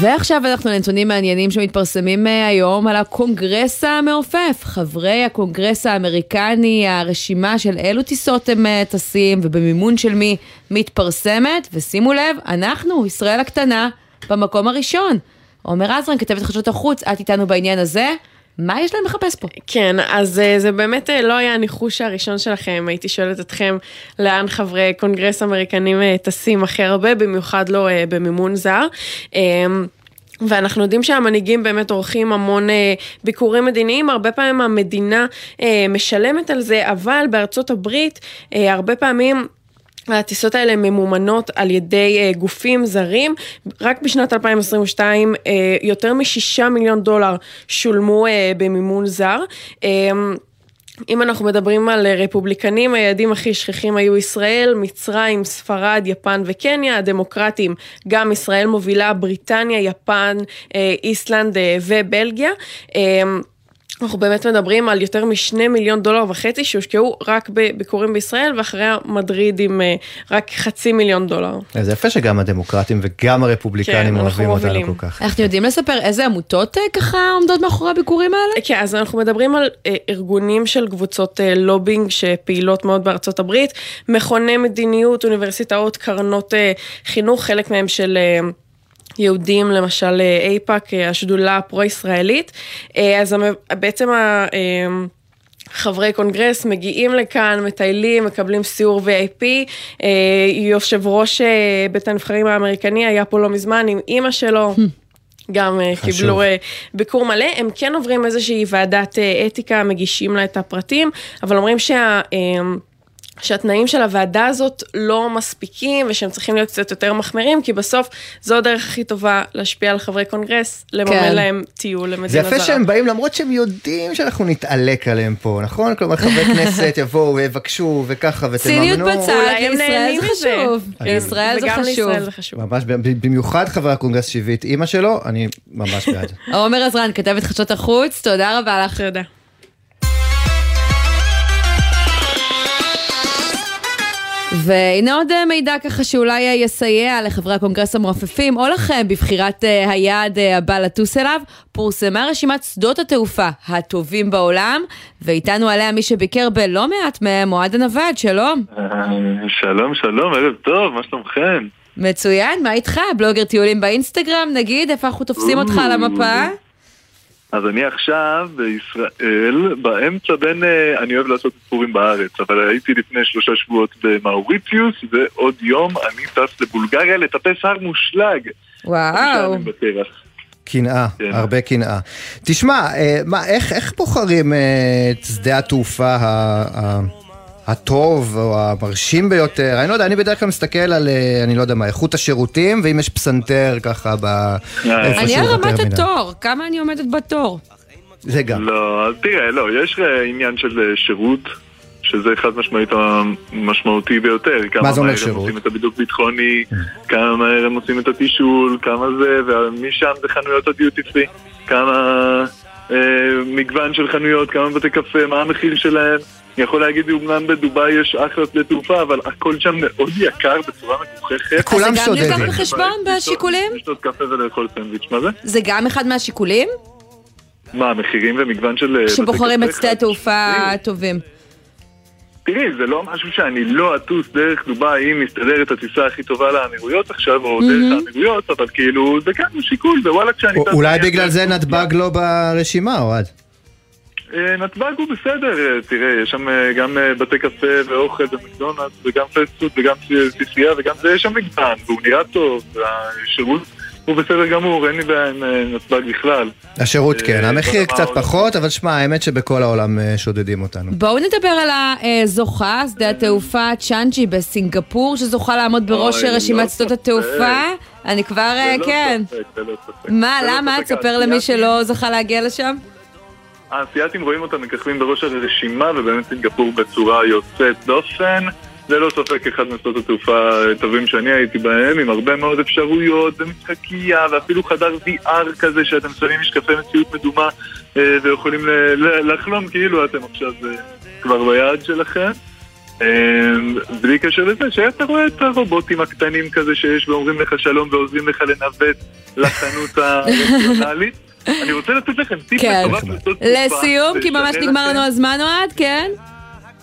S6: ועכשיו אנחנו לנתונים מעניינים שמתפרסמים אה, היום על הקונגרס המעופף. חברי הקונגרס האמריקני, הרשימה של אילו טיסות הם אה, טסים ובמימון של מי מתפרסמת, ושימו לב, אנחנו, ישראל הקטנה, במקום הראשון. עומר עזרן, כתבת חדשות החוץ, את איתנו בעניין הזה. מה יש להם לחפש פה?
S22: כן, אז אה, זה באמת לא היה הניחוש הראשון שלכם, הייתי שואלת אתכם לאן חברי קונגרס אמריקנים טסים הכי הרבה, במיוחד לא במימון זר. אמ, ואנחנו יודעים שהמנהיגים באמת עורכים המון אה, ביקורים מדיניים, הרבה פעמים המדינה אה, משלמת על זה, אבל בארצות הברית אה, הרבה פעמים הטיסות האלה ממומנות על ידי uh, גופים זרים. רק בשנת 2022 uh, יותר משישה מיליון דולר שולמו uh, במימון זר. אם אנחנו מדברים על רפובליקנים, היעדים הכי שכיחים היו ישראל, מצרים, ספרד, יפן וקניה, הדמוקרטים, גם ישראל מובילה, בריטניה, יפן, איסלנד ובלגיה. אנחנו באמת מדברים על יותר משני מיליון דולר וחצי שהושקעו רק בביקורים בישראל, ואחריה מדריד עם אה, רק חצי מיליון דולר.
S5: זה יפה שגם הדמוקרטים וגם הרפובליקנים כן, אוהבים אותנו כל כך.
S6: אנחנו יודעים לספר איזה עמותות אה, ככה עומדות מאחורי הביקורים האלה?
S22: כן, אז אנחנו מדברים על אה, ארגונים של קבוצות לובינג שפעילות מאוד בארצות הברית, מכוני מדיניות, אוניברסיטאות, קרנות חינוך, חלק מהם של... יהודים, למשל אייפאק, השדולה הפרו-ישראלית. אה, אז בעצם ה... אה, חברי קונגרס מגיעים לכאן, מטיילים, מקבלים סיור VIP. אה, יושב ראש בית הנבחרים האמריקני היה פה לא מזמן עם אימא שלו. [laughs] גם חשוב. קיבלו ביקור מלא, הם כן עוברים איזושהי ועדת אתיקה, מגישים לה את הפרטים, אבל אומרים שה... שהתנאים של הוועדה הזאת לא מספיקים ושהם צריכים להיות קצת יותר מחמירים, כי בסוף זו הדרך הכי טובה להשפיע על חברי קונגרס, לממן כן. להם טיול למדינה זרה.
S5: זה יפה שהם באים למרות שהם יודעים שאנחנו נתעלק עליהם פה, נכון? כלומר חברי כנסת יבואו ויבקשו וככה ותממנו.
S6: ציניות בצד, לישראל זה חשוב. לישראל זה חשוב. זה חשוב.
S5: ממש, במיוחד חברי הקונגרס שהביא אימא שלו, אני ממש בעד. [laughs]
S6: עומר עזרן, כתבת חדשות החוץ, תודה רבה לך.
S22: תודה.
S6: והנה עוד אה, מידע ככה שאולי אה, יסייע לחברי הקונגרס המעופפים או לכם בבחירת אה, היעד הבא לטוס אליו. פורסמה רשימת שדות התעופה הטובים בעולם, ואיתנו עליה מי שביקר בלא מעט מהם, אוהד הנווד, שלום.
S23: שלום, שלום, ערב טוב, מה שלומכם?
S6: מצוין, מה איתך? בלוגר טיולים באינסטגרם, נגיד, איפה אנחנו תופסים אותך על המפה?
S23: אז אני עכשיו בישראל, באמצע בין, אה, אני אוהב לעשות סיפורים בארץ, אבל הייתי לפני שלושה שבועות במאוריטיוס, ועוד יום אני טס לבולגריה לטפס הר מושלג.
S6: וואו.
S5: קנאה, כן. הרבה קנאה. תשמע, אה, מה, איך, איך בוחרים אה, את שדה התעופה ה... הטוב או המרשים ביותר, אני לא יודע, אני בדרך כלל מסתכל על, אה, אני לא יודע מה, איכות השירותים, ואם יש פסנתר ככה ב...
S6: אני על רמת התור, כמה אני עומדת בתור?
S5: זה גם.
S23: לא, תראה, לא, יש אה, עניין של אה, שירות, שזה חד משמעית המשמעותי ביותר.
S5: מה זה אומר שירות?
S23: כמה מהר הם עושים את הבידוק ביטחוני, כמה מהר הם עושים את התישול, כמה זה, ומשם זה חנויות הדיוטי פרי, כמה אה, מגוון של חנויות, כמה בתי קפה, מה המחיר שלהם. אני יכול להגיד, אומנם בדובאי יש אחלה שדה תעופה, אבל הכל שם מאוד יקר בצורה מגוחכת.
S6: כולם שודדים. זה גם נלקח בחשבון בשיקולים?
S23: לשתות קפה ולאכול סנדוויץ', מה זה?
S6: זה גם אחד מהשיקולים?
S23: מה, המחירים ומגוון של... אה,
S6: שבוחרים את שדה התעופה הטובים.
S23: תראי, זה לא משהו שאני לא אטוס דרך דובאי אם מסתדרת הטיסה הכי טובה לאמירויות עכשיו, או דרך האמירויות, אבל כאילו, זה כאן שיקול, ווואלה כשאני...
S5: אולי בגלל זה נתב"ג לא ברשימה, אוהד.
S23: אה, נתב"ג הוא בסדר, אה, תראה, יש שם אה, גם בתי קפה ואוכל ומקדונלדס וגם פסטות וגם סיסייה וגם זה, יש שם מגוון, והוא נראה טוב, והשירות הוא בסדר גמור, אין לי בעיה עם אה, נתב"ג בכלל.
S5: השירות
S23: אה,
S5: כן, המחיר
S23: ברמה
S5: קצת. פחות, אבל שמע, האמת שבכל העולם אה, שודדים אותנו.
S6: בואו נדבר על הזוכה, שדה התעופה צ'אנג'י בסינגפור, שזוכה לעמוד בראש רשימת
S23: לא
S6: שדות. התעופה. אני כבר, אה,
S23: ללא
S6: כן.
S23: ספק.
S6: מה, למה? תספר למי שלא זכה להגיע לשם.
S23: האסייתים רואים אותם מככבים בראש הרשימה, ובאמת סינגפור בצורה יוצאת דופן. ללא ספק אחד משדות התעופה הטובים שאני הייתי בהם, עם הרבה מאוד אפשרויות ומשחקייה, ואפילו חדר VR כזה שאתם שמים משקפי מציאות מדומה אה, ויכולים לחלום כאילו אתם עכשיו אה, כבר ביעד שלכם. אה, בלי קשר לזה שאתה רואה את הרובוטים הקטנים כזה שיש ואומרים לך שלום ועוזרים לך לנווט לחנות הרציונלית. אני רוצה לתת לכם טיפ
S6: כן.
S23: מטורף.
S6: לסיום, כי ממש נגמר. לנו הזמן, אוהד, כן?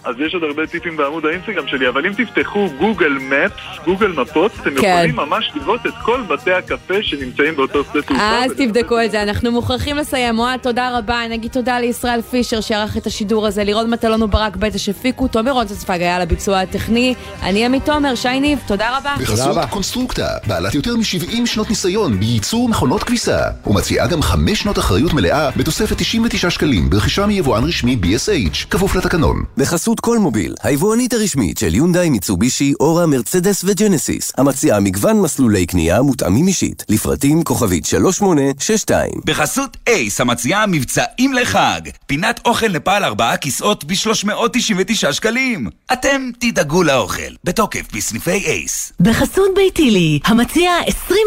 S23: אז יש עוד הרבה טיפים בעמוד האינסטגרם שלי, אבל אם תפתחו גוגל מפס, גוגל מפות, אתם
S6: כן.
S23: יכולים ממש לראות את כל בתי הקפה שנמצאים באותו שדה תעופה.
S6: אז תבדקו את זה, אנחנו מוכרחים לסיים. אוהד, תודה רבה. נגיד תודה לישראל פישר שערך את השידור הזה, לירון מטלון וברק בטה שהפיקו, תומר רונצספג היה על הביצוע הטכני. אני עמית תומר, שי ניב, תודה רבה.
S3: בחסות קונסטרוקטה, בעלת יותר מ-70 שנות ניסיון בייצור מכונות כביסה, ומציעה גם 5 שנות אחריות מלאה בתוספת 99 שקלים ברכישה מיבואן רשמי BSH, כפוף לתקנון.
S24: בחסות כלמוביל, היבואנית הרשמית של יונדאי, מיצובישי, אורה, מרצדס וג'נסיס, המציעה מגוון מסלולי קנייה מותאמים אישית, לפרטים כוכבית 3862.
S25: בחסות אייס, המציעה מבצעים לחג. פינת אוכל נפאל ארבעה כיסאות ב-399 שקלים. אתם תדאגו לאוכל. בתוקף בסניפי אייס.
S4: בחסות ביתילי, המציע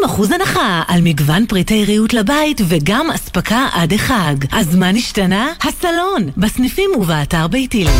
S4: 20% הנחה על מגוון פריטי ריהוט לבית וגם אספקה עד החג. אז מה נשתנה? הסלון, בסניפים ובאתר ביתילי.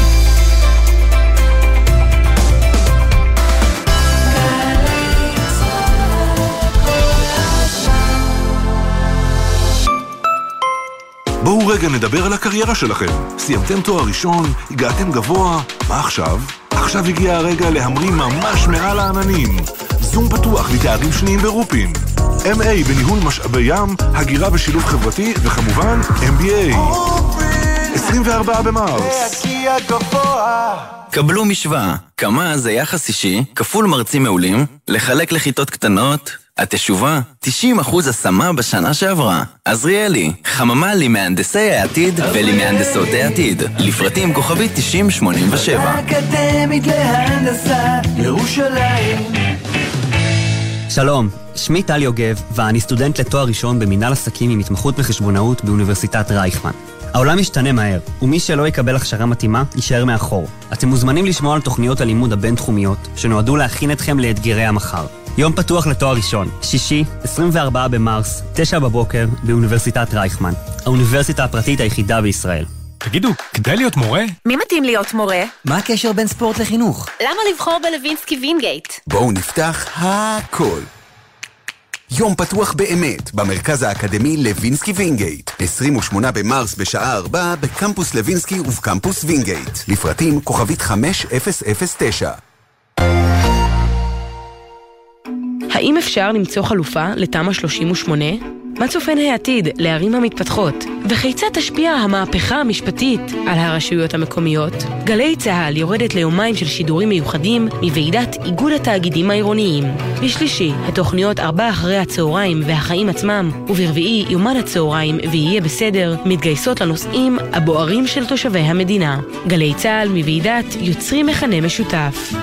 S26: בואו רגע נדבר על הקריירה שלכם. סיימתם תואר ראשון, הגעתם גבוה, מה עכשיו? עכשיו הגיע הרגע להמריא ממש מעל העננים. זום פתוח לתארים שניים ברופין. MA בניהול משאבי ים, הגירה ושילוב חברתי, וכמובן MBA. 24 במרס.
S14: קבלו משוואה, כמה זה יחס אישי, כפול מרצים מעולים, לחלק לכיתות קטנות, התשובה, 90% השמה בשנה שעברה. עזריאלי, חממה למהנדסי העתיד ולמהנדסות העתיד. לפרטים כוכבית 9087.
S27: אקדמית להנדסה, ירושלים.
S28: שלום, שמי טל יוגב, ואני סטודנט לתואר ראשון במנהל עסקים עם התמחות בחשבונאות באוניברסיטת רייכמן. העולם משתנה מהר, ומי שלא יקבל הכשרה מתאימה, יישאר מאחור. אתם מוזמנים לשמוע על תוכניות הלימוד הבינתחומיות, שנועדו להכין אתכם לאתגרי המחר. יום פתוח לתואר ראשון, שישי, 24 במרס, 9 בבוקר, באוניברסיטת רייכמן. האוניברסיטה הפרטית היחידה בישראל.
S29: תגידו, כדאי להיות מורה?
S30: מי מתאים להיות מורה?
S24: מה הקשר בין ספורט לחינוך?
S30: למה לבחור בלווינסקי וינגייט?
S16: בואו נפתח הכל. יום פתוח באמת, במרכז האקדמי לוינסקי וינגייט. 28 במרס בשעה 4 בקמפוס לוינסקי ובקמפוס וינגייט. לפרטים כוכבית 5009.
S31: האם אפשר למצוא חלופה לתמ"א 38? מה צופן העתיד לערים המתפתחות? וכיצד תשפיע המהפכה המשפטית על הרשויות המקומיות? גלי צה"ל יורדת ליומיים של שידורים מיוחדים מוועידת איגוד התאגידים העירוניים. בשלישי, התוכניות ארבע אחרי הצהריים והחיים עצמם, וברביעי, יומן הצהריים ויהיה בסדר, מתגייסות לנושאים הבוערים של תושבי המדינה. גלי צה"ל מוועידת יוצרים מכנה משותף.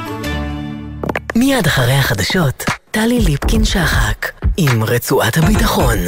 S32: מיד אחרי החדשות, טלי ליפקין שחק, עם רצועת הביטחון.